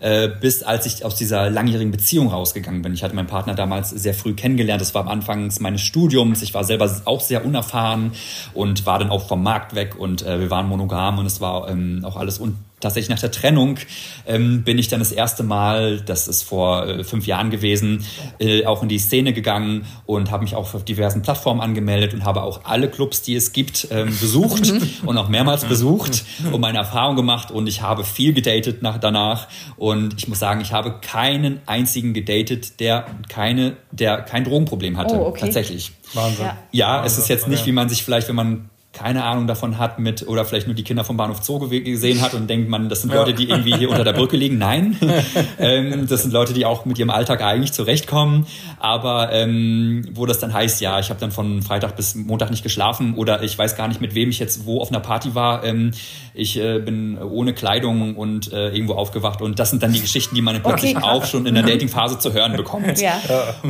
äh, bis als ich aus dieser langjährigen Beziehung rausgegangen bin. Ich hatte meinen Partner damals sehr früh kennengelernt. Das war am Anfang meines Studiums. Ich war selber auch sehr unerfahren und war dann auch vom Markt weg und äh, wir waren monogam und es war ähm, auch alles un tatsächlich nach der Trennung ähm, bin ich dann das erste Mal, das ist vor äh, fünf Jahren gewesen, äh, auch in die Szene gegangen und habe mich auch auf diversen Plattformen angemeldet und habe auch alle Clubs, die es gibt, ähm, besucht und auch mehrmals besucht und meine Erfahrung gemacht und ich habe viel gedatet nach, danach und ich muss sagen, ich habe keinen einzigen gedatet, der keine, der kein Drogenproblem hatte. Oh, okay. Tatsächlich. Wahnsinn. Ja, ja es ist jetzt nicht, wie man sich vielleicht, wenn man keine Ahnung davon hat mit oder vielleicht nur die Kinder vom Bahnhof Zoo gesehen hat und denkt man, das sind Leute, die irgendwie hier unter der Brücke liegen. Nein, ähm, das sind Leute, die auch mit ihrem Alltag eigentlich zurechtkommen. Aber ähm, wo das dann heißt, ja, ich habe dann von Freitag bis Montag nicht geschlafen oder ich weiß gar nicht, mit wem ich jetzt wo auf einer Party war. Ähm, ich äh, bin ohne Kleidung und äh, irgendwo aufgewacht und das sind dann die Geschichten, die man plötzlich okay, auch schon in der Datingphase zu hören bekommt. Ja.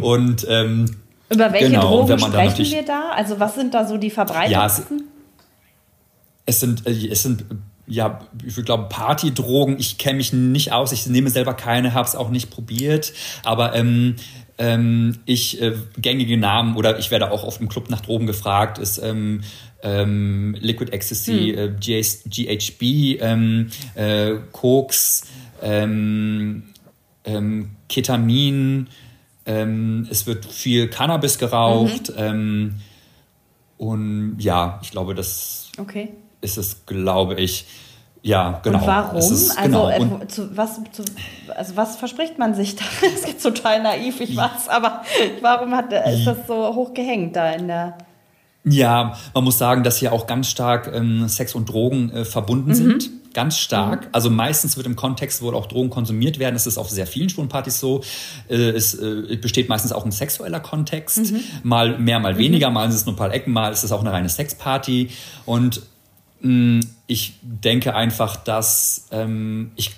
Und ähm, über welche genau, Drogen sprechen wir da? Also was sind da so die verbreiteten? Ja, es, sind, äh, es sind ja, ich glaube, Partydrogen, ich kenne mich nicht aus, ich nehme selber keine, habe es auch nicht probiert, aber ähm, ähm, ich, äh, gängige Namen oder ich werde auch oft im Club nach Drogen gefragt, ist ähm, ähm, Liquid Ecstasy, hm. äh, GHB, ähm, äh, Koks, ähm, ähm, Ketamin, ähm, es wird viel Cannabis geraucht. Mhm. und ja, ich glaube, das okay ist es, glaube ich. Ja, genau. Und warum? Ist, also, genau. Äh, zu, was, zu, also was verspricht man sich da? Das ist total naiv, ich weiß, aber warum hat, ist das so hoch gehängt da in der... Ja, man muss sagen, dass hier auch ganz stark ähm, Sex und Drogen äh, verbunden mhm. sind. Ganz stark. Mhm. Also meistens wird im Kontext, wo auch Drogen konsumiert werden, das ist auf sehr vielen Schwulenpartys so. Äh, es äh, besteht meistens auch ein sexueller Kontext. Mhm. Mal mehr, mal mhm. weniger. Mal ist es nur ein paar Ecken, mal ist es auch eine reine Sexparty. Und ich denke einfach, dass ähm, ich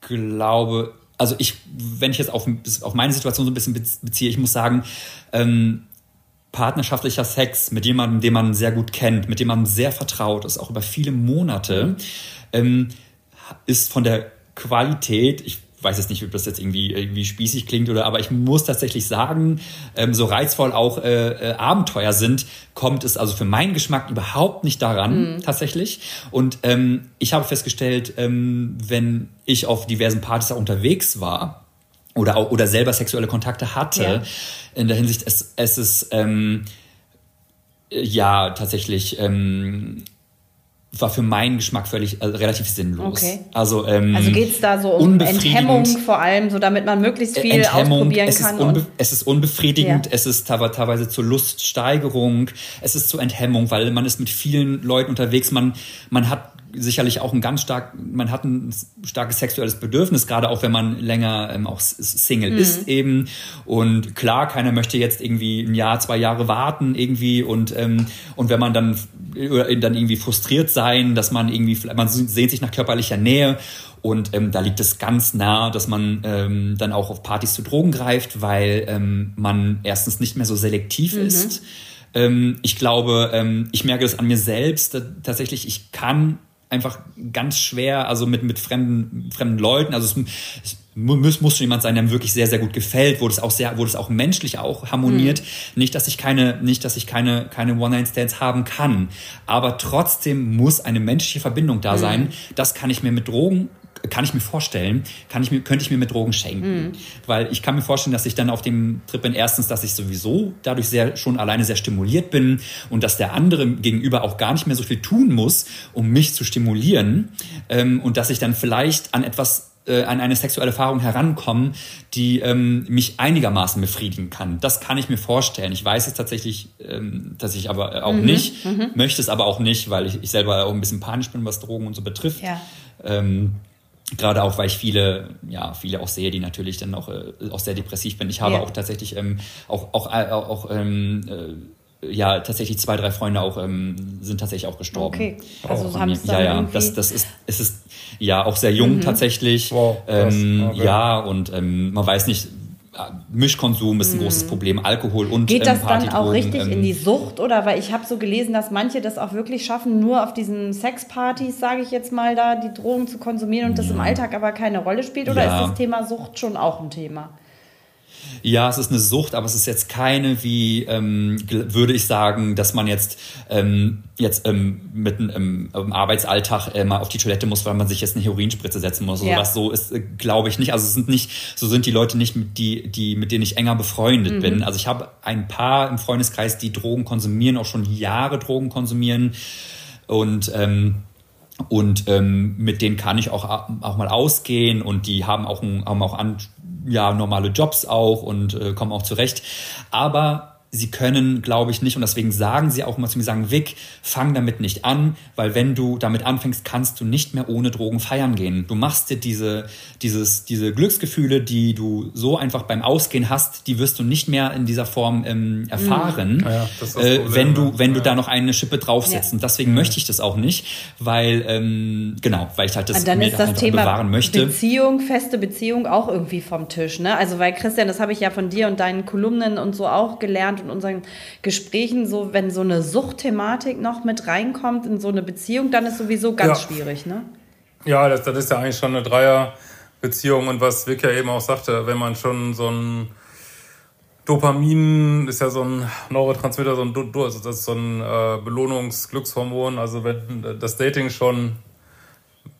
glaube, also ich, wenn ich jetzt auf, auf meine Situation so ein bisschen beziehe, ich muss sagen, ähm, partnerschaftlicher Sex mit jemandem, den man sehr gut kennt, mit dem man sehr vertraut ist, auch über viele Monate, ähm, ist von der Qualität, ich weiß jetzt nicht, ob das jetzt irgendwie, irgendwie spießig klingt oder, aber ich muss tatsächlich sagen, ähm, so reizvoll auch äh, äh, Abenteuer sind, kommt es also für meinen Geschmack überhaupt nicht daran, mhm. tatsächlich. Und ähm, ich habe festgestellt, ähm, wenn ich auf diversen Partys auch unterwegs war, oder auch, oder selber sexuelle Kontakte hatte, ja. in der Hinsicht, es, es ist ähm, ja tatsächlich ähm, war für meinen Geschmack völlig äh, relativ sinnlos. Okay. Also, ähm, also geht es da so um Enthemmung vor allem, so damit man möglichst viel Enthemmung, ausprobieren es kann? Ist es ist unbefriedigend, ja. es ist teilweise zur Luststeigerung, es ist zur Enthemmung, weil man ist mit vielen Leuten unterwegs, man, man hat sicherlich auch ein ganz stark, man hat ein starkes sexuelles Bedürfnis, gerade auch wenn man länger ähm, auch Single mhm. ist eben. Und klar, keiner möchte jetzt irgendwie ein Jahr, zwei Jahre warten irgendwie und ähm, und wenn man dann dann irgendwie frustriert sein, dass man irgendwie, man sehnt sich nach körperlicher Nähe und ähm, da liegt es ganz nah, dass man ähm, dann auch auf Partys zu Drogen greift, weil ähm, man erstens nicht mehr so selektiv mhm. ist. Ähm, ich glaube, ähm, ich merke das an mir selbst. Tatsächlich, ich kann einfach ganz schwer, also mit, mit fremden, fremden Leuten. Also es, es muss, muss schon jemand sein, der mir wirklich sehr, sehr gut gefällt, wo das auch sehr, wo das auch menschlich auch harmoniert. Mhm. Nicht, dass ich keine, nicht, dass ich keine, keine One-Night-Stands haben kann. Aber trotzdem muss eine menschliche Verbindung da mhm. sein. Das kann ich mir mit Drogen kann ich mir vorstellen, kann ich mir, könnte ich mir mit Drogen schenken. Mhm. Weil ich kann mir vorstellen, dass ich dann auf dem Trip bin, erstens, dass ich sowieso dadurch sehr, schon alleine sehr stimuliert bin und dass der andere gegenüber auch gar nicht mehr so viel tun muss, um mich zu stimulieren. Ähm, und dass ich dann vielleicht an etwas äh, an eine sexuelle Erfahrung herankommen, die ähm, mich einigermaßen befriedigen kann. Das kann ich mir vorstellen. Ich weiß es tatsächlich, ähm, dass ich aber auch mhm, nicht, mhm. möchte es aber auch nicht, weil ich, ich selber auch ein bisschen panisch bin, was Drogen und so betrifft. Ja. Ähm, Gerade auch, weil ich viele, ja, viele auch sehe, die natürlich dann auch, äh, auch sehr depressiv bin. Ich habe ja. auch tatsächlich ähm, auch, auch, äh, auch ähm, äh, ja, tatsächlich zwei, drei Freunde auch ähm, sind tatsächlich auch gestorben. Okay, also auch haben es Ja, ja, das, das ist, es ist ja auch sehr jung mhm. tatsächlich. Wow, ähm, okay. Ja, und ähm, man weiß nicht, Mischkonsum ist ein mhm. großes Problem, Alkohol und Geht das ähm, dann auch richtig ähm, in die Sucht oder weil ich habe so gelesen, dass manche das auch wirklich schaffen, nur auf diesen Sexpartys, sage ich jetzt mal, da die Drogen zu konsumieren und das im Alltag aber keine Rolle spielt oder ja. ist das Thema Sucht schon auch ein Thema? Ja, es ist eine Sucht, aber es ist jetzt keine, wie ähm, würde ich sagen, dass man jetzt ähm, jetzt ähm, mitten im, im Arbeitsalltag äh, mal auf die Toilette muss, weil man sich jetzt eine Heroinspritze setzen muss. Ja. Sowas so ist, äh, glaube ich nicht. Also es sind nicht, so sind die Leute nicht, mit die, die mit denen ich enger befreundet mhm. bin. Also ich habe ein paar im Freundeskreis, die Drogen konsumieren, auch schon Jahre Drogen konsumieren und ähm, und ähm, mit denen kann ich auch, auch mal ausgehen und die haben auch, ein, haben auch an, ja, normale Jobs auch und äh, kommen auch zurecht. Aber sie können, glaube ich, nicht, und deswegen sagen sie auch immer zu mir, sagen, Vic, fang damit nicht an, weil wenn du damit anfängst, kannst du nicht mehr ohne Drogen feiern gehen. Du machst dir diese, dieses, diese Glücksgefühle, die du so einfach beim Ausgehen hast, die wirst du nicht mehr in dieser Form ähm, erfahren, mhm. ja, äh, Problem, wenn du, wenn ja. du da noch eine Schippe draufsetzt. Ja. Und deswegen möchte ich das auch nicht, weil, ähm, genau, weil ich halt das, dann mir ist das Thema bewahren möchte. Beziehung, feste Beziehung auch irgendwie vom Tisch, ne? Also, weil Christian, das habe ich ja von dir und deinen Kolumnen und so auch gelernt, und unseren Gesprächen, so wenn so eine Suchtthematik noch mit reinkommt in so eine Beziehung, dann ist sowieso ganz ja. schwierig, ne? Ja, das, das ist ja eigentlich schon eine Dreierbeziehung und was Vic ja eben auch sagte, wenn man schon so ein Dopamin ist ja so ein Neurotransmitter, so ein, also das ist so ein äh, Belohnungsglückshormon. Also wenn das Dating schon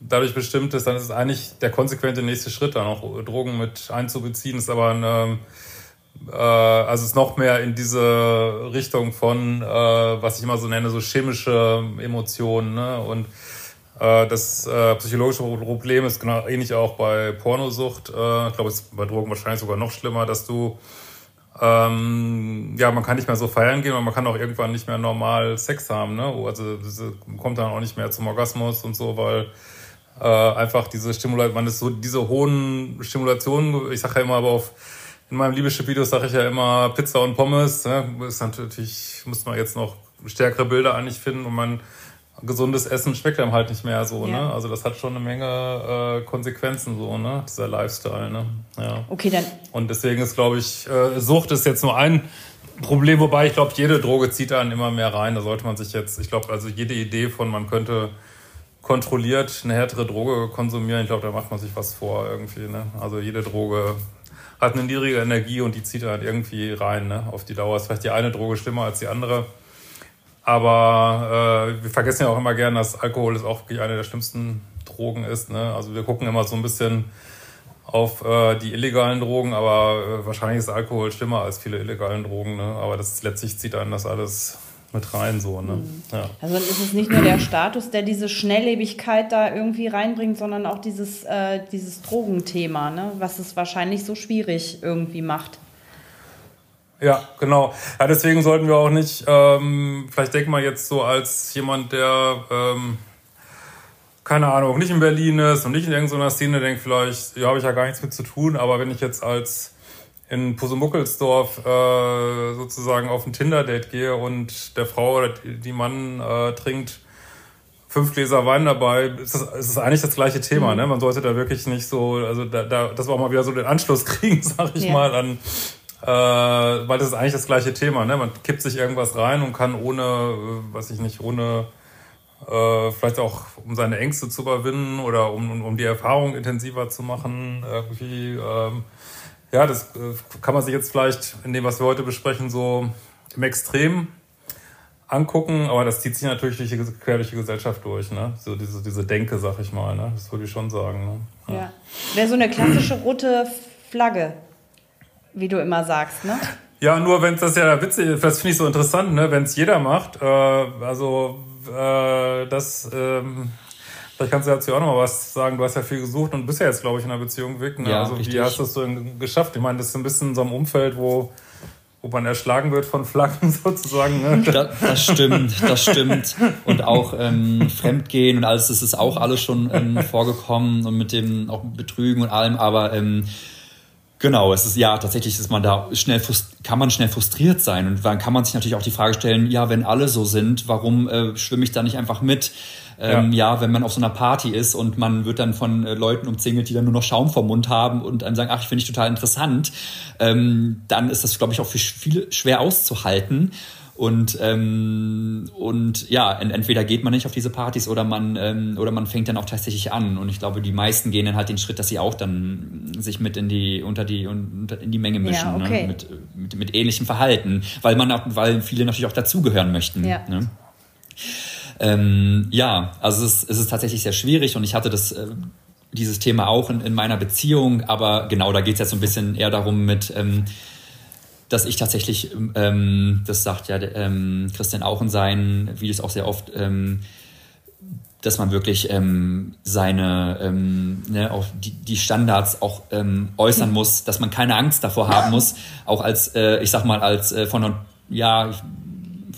dadurch bestimmt ist, dann ist es eigentlich der konsequente nächste Schritt, dann auch Drogen mit einzubeziehen. Ist aber ein äh, also es noch mehr in diese Richtung von, äh, was ich immer so nenne, so chemische Emotionen. Ne? Und äh, das äh, psychologische Problem ist genau ähnlich auch bei Pornosucht. Äh, ich glaube, es ist bei Drogen wahrscheinlich sogar noch schlimmer, dass du ähm, ja, man kann nicht mehr so feiern gehen und man kann auch irgendwann nicht mehr normal Sex haben. Ne? Also das kommt dann auch nicht mehr zum Orgasmus und so, weil äh, einfach diese Stimulation, man ist so diese hohen Stimulationen, ich sage ja immer aber auf in meinem Liebeschip-Video sage ich ja immer Pizza und Pommes. Ne? Ist natürlich, muss man jetzt noch stärkere Bilder eigentlich finden und mein gesundes Essen schmeckt einem halt nicht mehr so. Ne? Ja. Ne? Also das hat schon eine Menge äh, Konsequenzen so, ne? dieser Lifestyle. Ne? Ja. Okay, dann. Und deswegen ist, glaube ich, äh, Sucht ist jetzt nur ein Problem, wobei ich glaube, jede Droge zieht einen immer mehr rein. Da sollte man sich jetzt, ich glaube, also jede Idee von, man könnte kontrolliert eine härtere Droge konsumieren, ich glaube, da macht man sich was vor irgendwie. Ne? Also jede Droge hat eine niedrige Energie und die zieht halt irgendwie rein. Ne? Auf die Dauer ist vielleicht die eine Droge schlimmer als die andere. Aber äh, wir vergessen ja auch immer gern, dass Alkohol ist auch wirklich eine der schlimmsten Drogen ist. Ne? Also wir gucken immer so ein bisschen auf äh, die illegalen Drogen, aber äh, wahrscheinlich ist Alkohol schlimmer als viele illegalen Drogen. Ne? Aber das letztlich zieht einen das alles mit rein so. Ne? Mhm. Ja. Also dann ist es nicht nur der Status, der diese Schnelllebigkeit da irgendwie reinbringt, sondern auch dieses, äh, dieses Drogenthema, ne? was es wahrscheinlich so schwierig irgendwie macht. Ja, genau. Ja, deswegen sollten wir auch nicht, ähm, vielleicht denken wir jetzt so als jemand, der, ähm, keine Ahnung, nicht in Berlin ist und nicht in irgendeiner Szene denkt, vielleicht, ja, habe ich ja gar nichts mit zu tun, aber wenn ich jetzt als in Pusemuckelsdorf äh, sozusagen auf ein Tinder-Date gehe und der Frau oder die Mann äh, trinkt fünf Gläser Wein dabei, ist das, ist das eigentlich das gleiche Thema. Mhm. Ne? Man sollte da wirklich nicht so, also da, da, dass wir auch mal wieder so den Anschluss kriegen, sag ich ja. mal, an, äh, weil das ist eigentlich das gleiche Thema. Ne? Man kippt sich irgendwas rein und kann ohne, äh, weiß ich nicht, ohne äh, vielleicht auch um seine Ängste zu überwinden oder um, um, um die Erfahrung intensiver zu machen, irgendwie ähm, ja, das äh, kann man sich jetzt vielleicht in dem, was wir heute besprechen, so im Extrem angucken, aber das zieht sich natürlich durch die, quer durch die Gesellschaft durch, ne? So diese, diese Denke, sag ich mal, ne? Das würde ich schon sagen. Ne? Ja. ja. Wäre so eine klassische rote Flagge, wie du immer sagst, ne? Ja, nur wenn es das ja witzig das finde ich so interessant, ne? Wenn es jeder macht, äh, also äh, das, ähm, vielleicht kannst du dazu auch noch mal was sagen. Du hast ja viel gesucht und bist ja jetzt, glaube ich, in einer Beziehung weg. Ne? Ja, also richtig. wie hast du das so geschafft? Ich meine, das ist ein bisschen in so einem Umfeld, wo wo man erschlagen wird von Flaggen sozusagen. Ne? Das, das stimmt, das stimmt. Und auch ähm, Fremdgehen und alles, das ist auch alles schon ähm, vorgekommen und mit dem auch Betrügen und allem, aber ähm, Genau, es ist ja tatsächlich ist man da schnell kann man schnell frustriert sein und dann kann man sich natürlich auch die Frage stellen, ja, wenn alle so sind, warum äh, schwimme ich da nicht einfach mit? Ähm, ja. ja. wenn man auf so einer Party ist und man wird dann von äh, Leuten umzingelt, die dann nur noch Schaum vom Mund haben und einem sagen, ach, ich finde dich total interessant, ähm, dann ist das, glaube ich, auch für viele schwer auszuhalten. Und, ähm, und ja, entweder geht man nicht auf diese Partys oder man, ähm, oder man fängt dann auch tatsächlich an. Und ich glaube, die meisten gehen dann halt den Schritt, dass sie auch dann sich mit in die, unter die, unter, in die Menge mischen, ja, ne? okay. ne? mit, mit, mit ähnlichem Verhalten, weil man auch, weil viele natürlich auch dazugehören möchten. Ja. Ne? Ähm, ja, also es, es ist tatsächlich sehr schwierig und ich hatte das, äh, dieses Thema auch in, in meiner Beziehung, aber genau, da geht es jetzt so ein bisschen eher darum mit, ähm, dass ich tatsächlich, ähm, das sagt ja ähm, Christian auch in seinen Videos auch sehr oft, ähm, dass man wirklich ähm, seine ähm, ne, auch die, die Standards auch äußern muss, dass man keine Angst davor haben muss, auch als äh, ich sag mal als äh, von ja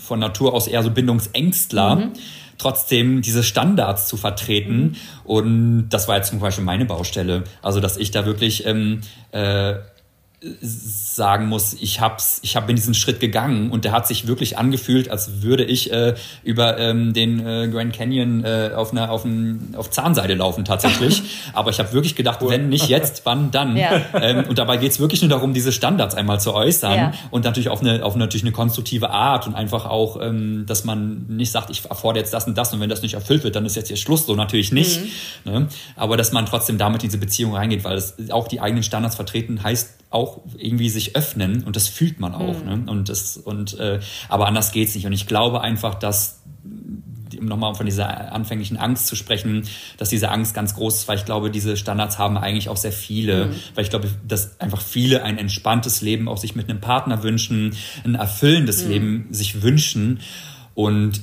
von Natur aus eher so Bindungsängstler. Mhm. Trotzdem diese Standards zu vertreten. Mhm. Und das war jetzt zum Beispiel meine Baustelle. Also, dass ich da wirklich ähm, äh, sagen muss, ich hab's, ich habe in diesen Schritt gegangen und der hat sich wirklich angefühlt, als würde ich äh, über ähm, den äh, Grand Canyon äh, auf einer auf, ein, auf Zahnseide laufen tatsächlich. Aber ich habe wirklich gedacht, cool. wenn nicht jetzt, wann dann? Ja. Ähm, und dabei geht's wirklich nur darum, diese Standards einmal zu äußern ja. und natürlich auf eine auf natürlich eine konstruktive Art und einfach auch, ähm, dass man nicht sagt, ich erfordere jetzt das und das und wenn das nicht erfüllt wird, dann ist jetzt hier Schluss. So natürlich nicht. Mhm. Ne? Aber dass man trotzdem damit in diese Beziehung reingeht, weil es auch die eigenen Standards vertreten heißt auch irgendwie sich öffnen und das fühlt man auch. Mhm. Ne? Und das, und, äh, aber anders geht's nicht. Und ich glaube einfach, dass um nochmal von dieser anfänglichen Angst zu sprechen, dass diese Angst ganz groß ist, weil ich glaube, diese Standards haben eigentlich auch sehr viele, mhm. weil ich glaube, dass einfach viele ein entspanntes Leben auch sich mit einem Partner wünschen, ein erfüllendes mhm. Leben sich wünschen und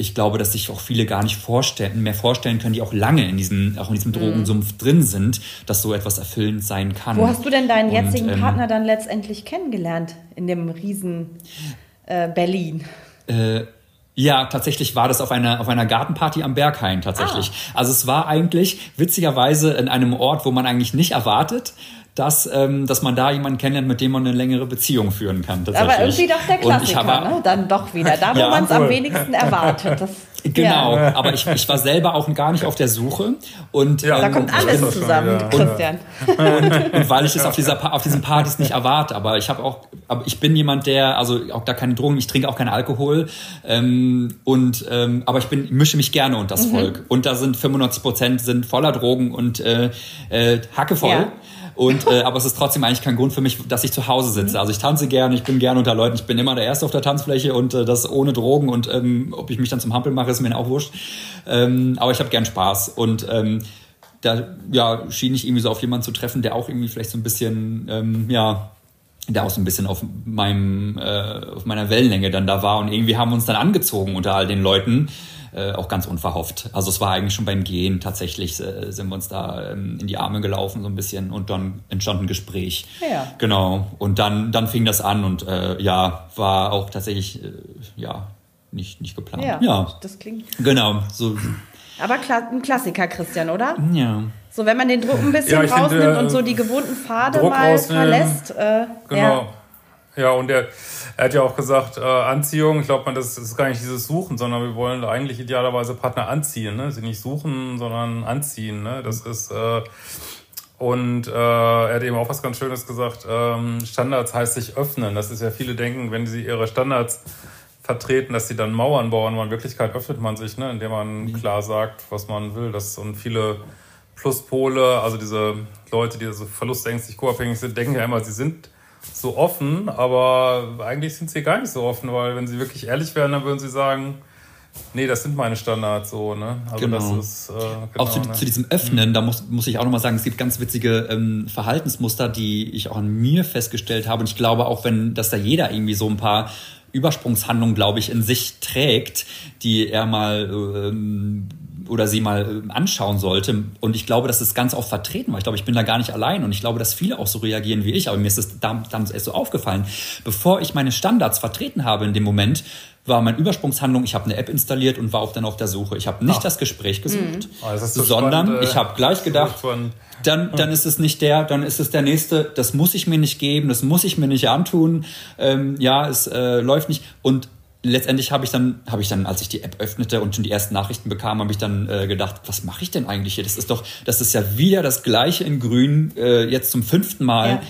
ich glaube, dass sich auch viele gar nicht vorstellen, mehr vorstellen können, die auch lange in diesem, auch in diesem mhm. Drogensumpf mhm. drin sind, dass so etwas erfüllend sein kann. Wo hast du denn deinen jetzigen ähm, Partner dann letztendlich kennengelernt in dem riesen äh, Berlin? Äh, ja, tatsächlich war das auf einer, auf einer Gartenparty am Berghain tatsächlich. Ah. Also es war eigentlich witzigerweise in einem Ort, wo man eigentlich nicht erwartet, dass, ähm, dass man da jemanden kennenlernt, mit dem man eine längere Beziehung führen kann. Aber irgendwie doch der Klassiker, habe, ne? Dann doch wieder. Da, wo ja, man es am wenigsten erwartet. Das, genau, ja. aber ich, ich war selber auch gar nicht auf der Suche. Und, ja, ähm, da kommt alles zusammen, ja. Christian. Und, und, weil ich es auf, dieser, auf diesen Partys nicht erwarte, aber ich habe auch, aber ich bin jemand, der, also auch da keine Drogen, ich trinke auch keinen Alkohol. Ähm, und ähm, aber ich bin, mische mich gerne unter das mhm. Volk. Und da sind 95 Prozent sind voller Drogen und äh, äh, hackevoll. Ja. Und, äh, aber es ist trotzdem eigentlich kein Grund für mich, dass ich zu Hause sitze. Also ich tanze gerne, ich bin gerne unter Leuten, ich bin immer der Erste auf der Tanzfläche und äh, das ohne Drogen und ähm, ob ich mich dann zum Hampel mache, ist mir auch wurscht. Ähm, aber ich habe gern Spaß und ähm, da ja, schien ich irgendwie so auf jemanden zu treffen, der auch irgendwie vielleicht so ein bisschen, ähm, ja, der auch so ein bisschen auf meinem, äh, auf meiner Wellenlänge dann da war und irgendwie haben wir uns dann angezogen unter all den Leuten äh, auch ganz unverhofft. Also es war eigentlich schon beim Gehen tatsächlich, äh, sind wir uns da ähm, in die Arme gelaufen so ein bisschen und dann entstand ein Gespräch. Ja. Genau. Und dann, dann fing das an und äh, ja, war auch tatsächlich, äh, ja, nicht, nicht geplant. Ja, ja, das klingt. Genau. So. Aber ein Klassiker, Christian, oder? Ja. So, wenn man den Druck ein bisschen ja, rausnimmt finde, und so die gewohnten Pfade Druck mal verlässt. Äh, genau. Ja. Ja, und der, er hat ja auch gesagt, äh, Anziehung, ich glaube, das, das ist gar nicht dieses Suchen, sondern wir wollen eigentlich idealerweise Partner anziehen, ne? Sie nicht suchen, sondern anziehen, ne? Das ist, äh, und äh, er hat eben auch was ganz Schönes gesagt, ähm, Standards heißt sich öffnen. Das ist ja, viele denken, wenn sie ihre Standards vertreten, dass sie dann Mauern bauen, aber in Wirklichkeit öffnet man sich, ne? indem man mhm. klar sagt, was man will. Das, und viele Pluspole, also diese Leute, die so verlustängstlich co-abhängig sind, denken ja immer, sie sind so offen, aber eigentlich sind sie gar nicht so offen, weil wenn sie wirklich ehrlich wären, dann würden sie sagen, nee, das sind meine Standards so, ne? Also genau. Ist, äh, genau, auch zu, ne? zu, diesem Öffnen, mhm. da muss, muss ich auch nochmal sagen, es gibt ganz witzige ähm, Verhaltensmuster, die ich auch an mir festgestellt habe. Und ich glaube auch, wenn, dass da jeder irgendwie so ein paar Übersprungshandlungen, glaube ich, in sich trägt, die er mal ähm, oder sie mal äh, anschauen sollte. Und ich glaube, das ist ganz oft vertreten, weil ich glaube, ich bin da gar nicht allein und ich glaube, dass viele auch so reagieren wie ich. Aber mir ist es damals erst so aufgefallen. Bevor ich meine Standards vertreten habe in dem Moment, war meine Übersprungshandlung, ich habe eine App installiert und war auch dann auf der Suche. Ich habe nicht Ach. das Gespräch gesucht, oh, so sondern spannend, äh, ich habe gleich gedacht, dann, dann ist es nicht der, dann ist es der nächste, das muss ich mir nicht geben, das muss ich mir nicht antun, ähm, ja, es äh, läuft nicht. Und letztendlich habe ich dann, habe ich dann, als ich die App öffnete und schon die ersten Nachrichten bekam, habe ich dann äh, gedacht, was mache ich denn eigentlich hier? Das ist doch, das ist ja wieder das Gleiche in Grün, äh, jetzt zum fünften Mal. Ja.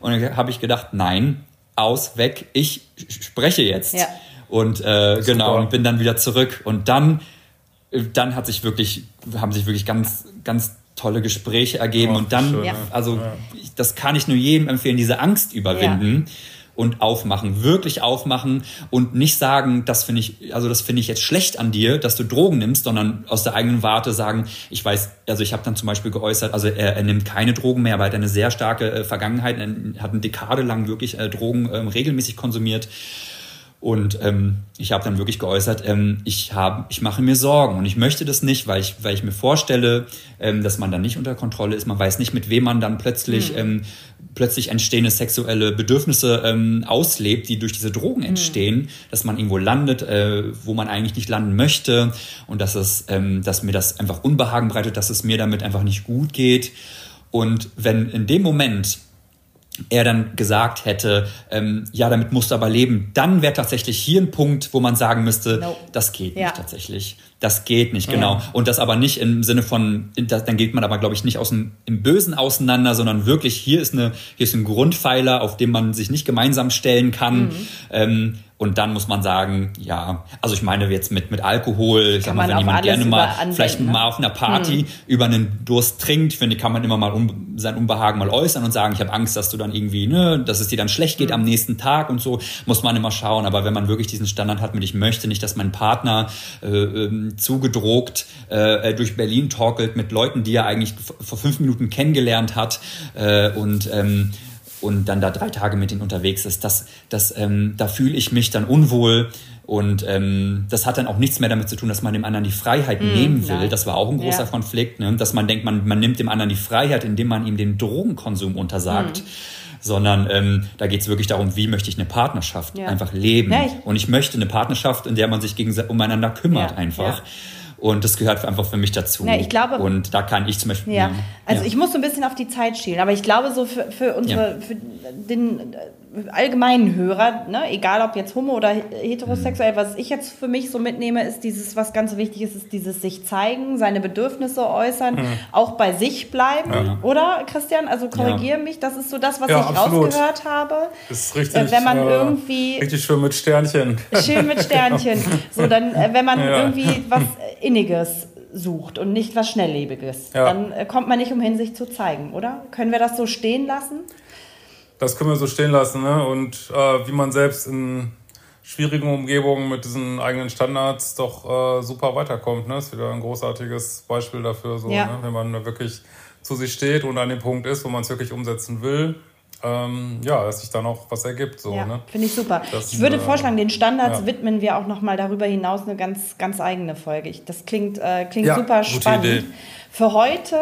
Und dann habe ich gedacht, nein, aus, weg, ich spreche jetzt. Ja. Und äh, genau, und bin dann wieder zurück. Und dann, äh, dann hat sich wirklich, haben sich wirklich ganz, ganz tolle Gespräche ergeben. Oh, und dann, schön, also ja. das kann ich nur jedem empfehlen, diese Angst überwinden. Ja und aufmachen, wirklich aufmachen und nicht sagen, das finde ich, also das finde ich jetzt schlecht an dir, dass du Drogen nimmst, sondern aus der eigenen Warte sagen, ich weiß, also ich habe dann zum Beispiel geäußert, also er, er nimmt keine Drogen mehr, aber er hat eine sehr starke äh, Vergangenheit, er hat eine Dekade lang wirklich äh, Drogen ähm, regelmäßig konsumiert und ähm, ich habe dann wirklich geäußert, ähm, ich, hab, ich mache mir Sorgen und ich möchte das nicht, weil ich, weil ich mir vorstelle, ähm, dass man dann nicht unter Kontrolle ist. Man weiß nicht, mit wem man dann plötzlich, mhm. ähm, plötzlich entstehende sexuelle Bedürfnisse ähm, auslebt, die durch diese Drogen hm. entstehen, mhm. dass man irgendwo landet, äh, wo man eigentlich nicht landen möchte und dass, es, ähm, dass mir das einfach Unbehagen bereitet, dass es mir damit einfach nicht gut geht. Und wenn in dem Moment er dann gesagt hätte, ähm, ja, damit musst du aber leben, dann wäre tatsächlich hier ein Punkt, wo man sagen müsste, no. das geht ja. nicht tatsächlich. Das geht nicht, genau. Ja. Und das aber nicht im Sinne von, dann geht man aber, glaube ich, nicht aus dem im Bösen auseinander, sondern wirklich, hier ist eine, hier ist ein Grundpfeiler, auf dem man sich nicht gemeinsam stellen kann. Mhm. Ähm, und dann muss man sagen, ja, also ich meine jetzt mit, mit Alkohol, ich sag mal, wenn jemand gerne mal vielleicht ne? mal auf einer Party hm. über einen Durst trinkt, finde ich, kann man immer mal um, sein Unbehagen mal äußern und sagen, ich habe Angst, dass du dann irgendwie, ne, dass es dir dann schlecht geht hm. am nächsten Tag und so, muss man immer schauen. Aber wenn man wirklich diesen Standard hat mit, ich möchte nicht, dass mein Partner äh, ähm, zugedrogt äh, durch Berlin torkelt mit Leuten, die er eigentlich vor fünf Minuten kennengelernt hat äh, und ähm, und dann da drei Tage mit ihnen unterwegs ist, das, das, ähm, da fühle ich mich dann unwohl. Und ähm, das hat dann auch nichts mehr damit zu tun, dass man dem anderen die Freiheit mm, nehmen will. Ja. Das war auch ein großer ja. Konflikt, ne? dass man denkt, man, man nimmt dem anderen die Freiheit, indem man ihm den Drogenkonsum untersagt. Mm. Sondern ähm, da geht es wirklich darum, wie möchte ich eine Partnerschaft ja. einfach leben. Und ich möchte eine Partnerschaft, in der man sich gegen, umeinander kümmert einfach. Und das gehört einfach für mich dazu. Ja, ich glaube, und da kann ich zum Beispiel. Ja, also ja. ich muss so ein bisschen auf die Zeit schielen, aber ich glaube, so für, für unsere, ja. für den allgemeinen Hörer, ne, egal ob jetzt homo oder heterosexuell, mhm. was ich jetzt für mich so mitnehme, ist dieses, was ganz wichtig ist, ist dieses sich zeigen, seine Bedürfnisse äußern, mhm. auch bei sich bleiben, ja. oder Christian? Also korrigiere ja. mich, das ist so das, was ja, ich absolut. rausgehört habe. Das ist richtig. Äh, wenn man äh, irgendwie richtig schön mit Sternchen. Schön mit Sternchen. so dann, äh, wenn man irgendwie was Inniges sucht und nicht was Schnelllebiges, dann äh, kommt man nicht umhin, sich zu zeigen, oder? Können wir das so stehen lassen? Das können wir so stehen lassen. Ne? Und äh, wie man selbst in schwierigen Umgebungen mit diesen eigenen Standards doch äh, super weiterkommt. Ne? Ist wieder ein großartiges Beispiel dafür, so, ja. ne? wenn man wirklich zu sich steht und an dem Punkt ist, wo man es wirklich umsetzen will. Ähm, ja, dass sich da noch was ergibt. So, ja, ne? Finde ich super. Das, ich würde äh, vorschlagen, den Standards ja. widmen wir auch nochmal darüber hinaus eine ganz, ganz eigene Folge. Ich, das klingt, äh, klingt ja, super spannend. Idee. Für heute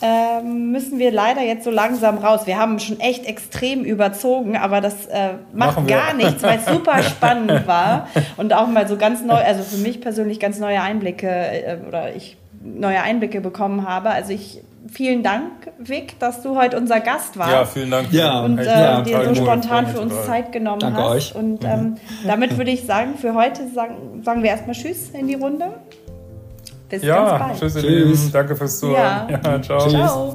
äh, müssen wir leider jetzt so langsam raus. Wir haben schon echt extrem überzogen, aber das äh, macht gar nichts, weil es super spannend war und auch mal so ganz neu, also für mich persönlich ganz neue Einblicke äh, oder ich neue Einblicke bekommen habe. Also ich vielen Dank, Vic, dass du heute unser Gast warst. Ja, vielen Dank. Ja, und äh, ja, dir so spontan für uns Zeit genommen Danke hast. Euch. Und ähm, mhm. damit würde ich sagen, für heute sagen, sagen wir erstmal Tschüss in die Runde. Bis ja, ganz bald. Tschüss, ihr Lieben. Danke fürs Zuhören. Ja. ja ciao. Tschüss. ciao.